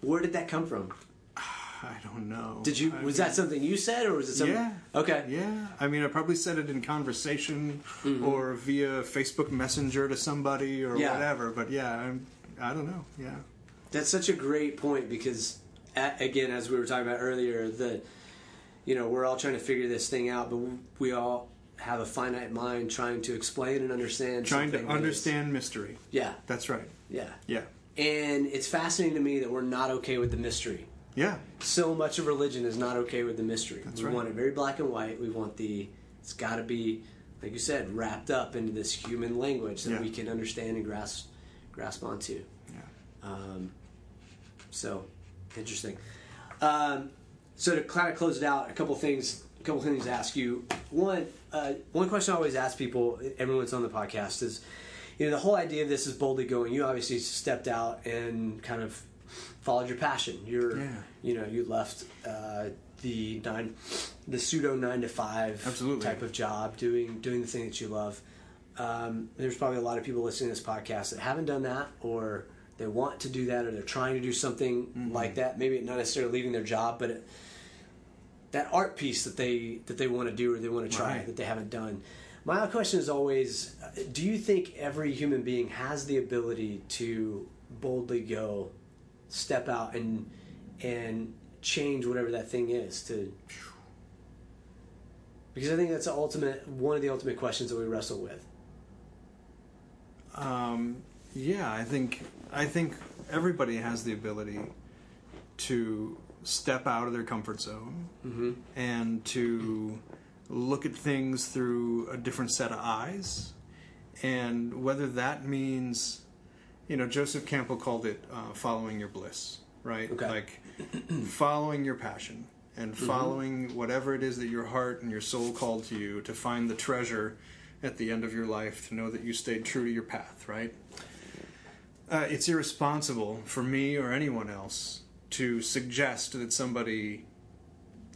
where did that come from? I don't know. Did you? I Was mean, that something you said, or was it something? Yeah. Okay. Yeah. I mean, I probably said it in conversation Mm-hmm. or via Facebook Messenger to somebody or Yeah. whatever. But yeah, I'm, I don't know. Yeah. That's such a great point because, again, as we were talking about earlier, the you know we're all trying to figure this thing out, but we all have a finite mind trying to explain and understand Trying to something that is- understand mystery. yeah That's right. yeah Yeah. and it's fascinating to me that we're not okay with the mystery Yeah. so much of religion is not okay with the mystery. we right. want it very black and white. We want the it's got to be like you said wrapped up into this human language that Yeah. we can understand and grasp grasp onto. Yeah. Um, so interesting. Um, so to kind of close it out, a couple things, a couple things to ask you. One, uh, one question I always ask people, everyone's on the podcast, is you know the whole idea of this is boldly going. You obviously stepped out and kind of followed your passion. You're, Yeah. you know, you left uh, the nine, the pseudo nine to five Absolutely. type of job, doing doing the thing that you love. Um, there's probably a lot of people listening to this podcast that haven't done that, or they want to do that, or they're trying to do something Mm-hmm. like that. Maybe not necessarily leaving their job, but it, that art piece that they that they want to do or they want to try Right. that they haven't done. My question is always: Do you think every human being has the ability to boldly go, step out, and and change whatever that thing is to? Because I think that's the ultimate one of the ultimate questions that we wrestle with. Um, yeah, I think I think everybody has the ability to step out of their comfort zone and to look at things through a different set of eyes, and whether that means, you know, Joseph Campbell called it uh, following your bliss, right? Okay. Like following your passion and following whatever it is that your heart and your soul called to you to find the treasure at the end of your life to know that you stayed true to your path right uh, it's irresponsible for me or anyone else to suggest that somebody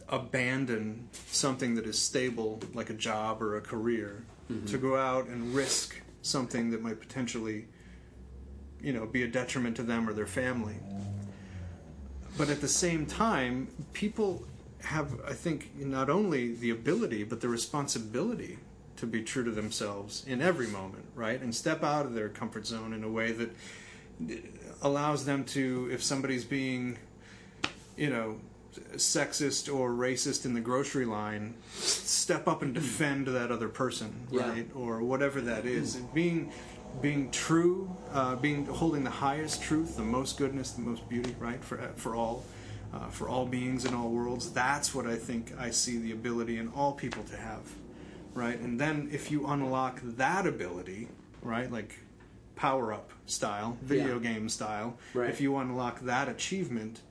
abandon something that is stable like a job or a career mm-hmm. to go out and risk something that might potentially you know be a detriment to them or their family but at the same time, people have, I think, not only the ability, but the responsibility to be true to themselves in every moment, right? And step out of their comfort zone in a way that allows them to, if somebody's being, you know, sexist or racist in the grocery line, step up and defend that other person, Yeah. right? Or whatever that is. And being being true, uh, being holding the highest truth, the most goodness, the most beauty, right? For for all. Uh, for all beings in all worlds, that's what I think I see the ability in all people to have, right? And then if you unlock that ability, right, like power up style, video Yeah. game style, Right. if you unlock that achievement,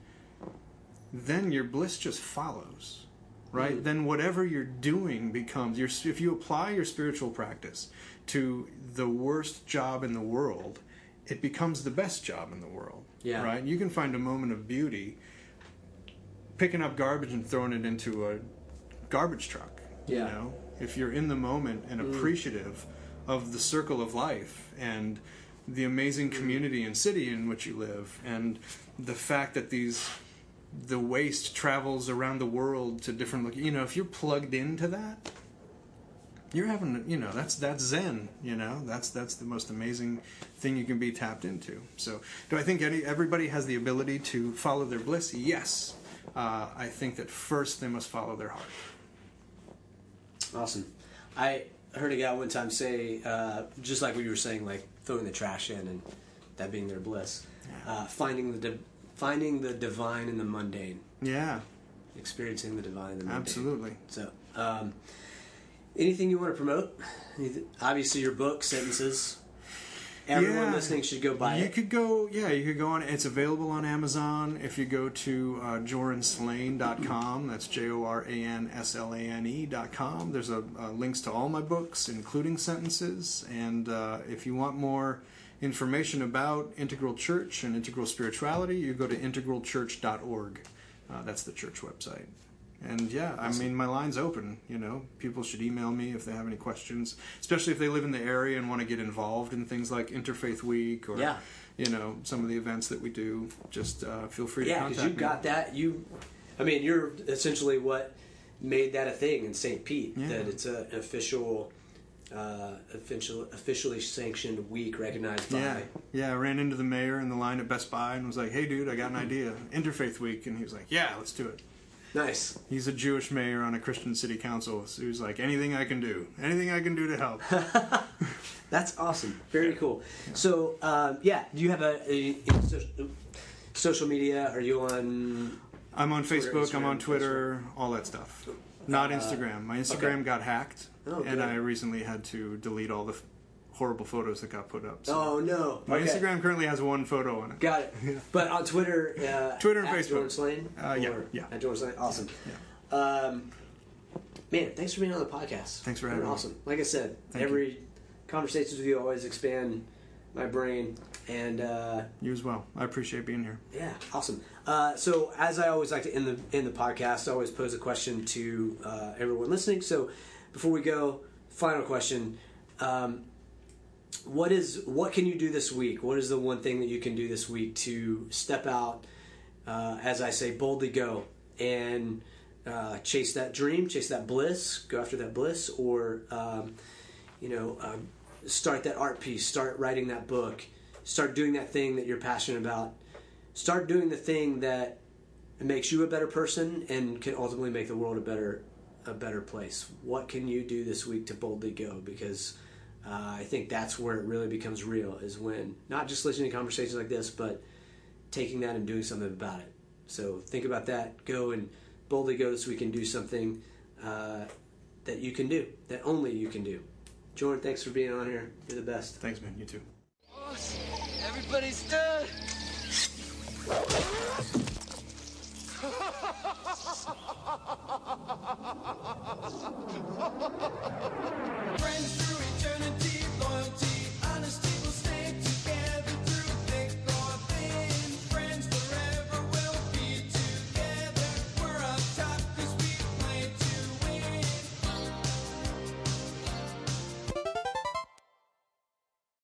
then your bliss just follows right mm-hmm. then whatever you're doing becomes your if you apply your spiritual practice to the worst job in the world it becomes the best job in the world Yeah. right you can find a moment of beauty picking up garbage and throwing it into a garbage truck you Yeah. know if you're in the moment and mm. appreciative of the circle of life and the amazing community and city in which you live and the fact that these the waste travels around the world to different look you know if you're plugged into that you're having you know that's that's zen you know? That's that's the most amazing thing you can be tapped into. So do i think any everybody has the ability to follow their bliss? Yes. Uh, i think that first they must follow their heart. Awesome. I heard a guy one time say, uh, just like what you were saying, like throwing the trash in and that being their bliss, uh, finding the di- finding the divine in the mundane, yeah experiencing the divine in the mundane. absolutely So, um, anything you want to promote? Obviously, your book, sentences. Everyone Yeah. listening should go buy you it. You could go yeah you could go on it's available on amazon if you go to uh, joranslane.com that's j-o-r-a-n-s-l-a-n-e dot com there's a, uh, links to all my books including sentences and uh, if you want more information about integral church and integral spirituality you go to integralchurch.org uh, that's the church website and yeah, I mean, my line's open. You know, people should email me if they have any questions, especially if they live in the area and want to get involved in things like Interfaith Week or, Yeah. you know, some of the events that we do. Just uh, feel free to Yeah, contact because you me. got that. You, I mean, you're essentially what made that a thing in St. Pete. Yeah. That it's a, an official, uh, official, officially sanctioned week recognized by. Yeah, yeah. I ran into the mayor in the line at Best Buy and was like, "Hey, dude, I got an idea. Interfaith Week," and he was like, "Yeah, let's do it." Nice. He's a Jewish mayor on a Christian city council. So he's like, anything I can do, anything I can do to help. That's awesome. Very cool. So, um, yeah, do you have a, a, a social, social media? Are you on? I'm on Facebook, I'm on Instagram, Twitter, all that stuff. Not Instagram. My Instagram okay. got hacked, Oh, and. I recently had to delete all the horrible photos that got put up. So Oh no. my Okay. Instagram currently has one photo on it. Got it. But on Twitter, uh, Twitter and at Facebook. Joran Slane. Uh, yeah, yeah. At Joran Slane. Awesome. Um, man, thanks for being on the podcast. Thanks for having me. awesome. Like I said, Thank every conversations with you always expand my brain, and uh, You as well. I appreciate being here. yeah, awesome. Uh, so, as I always like to end the end the podcast, I always pose a question to uh, everyone listening. So, before we go, final question: um, What is what can you do this week? What is the one thing that you can do this week to step out, uh, as I say, boldly go and uh, chase that dream, chase that bliss, go after that bliss, or um, you know, um, start that art piece, start writing that book, start doing that thing that you're passionate about start doing the thing that makes you a better person and can ultimately make the world a better a better place. What can you do this week to boldly go? Because uh, I think that's where it really becomes real is when not just listening to conversations like this, but taking that and doing something about it. So think about that. Go and boldly go this week and do something uh, that you can do, that only you can do. Joran, thanks for being on here. You're the best. Thanks, man. You too. Everybody's dead. Friends through eternity,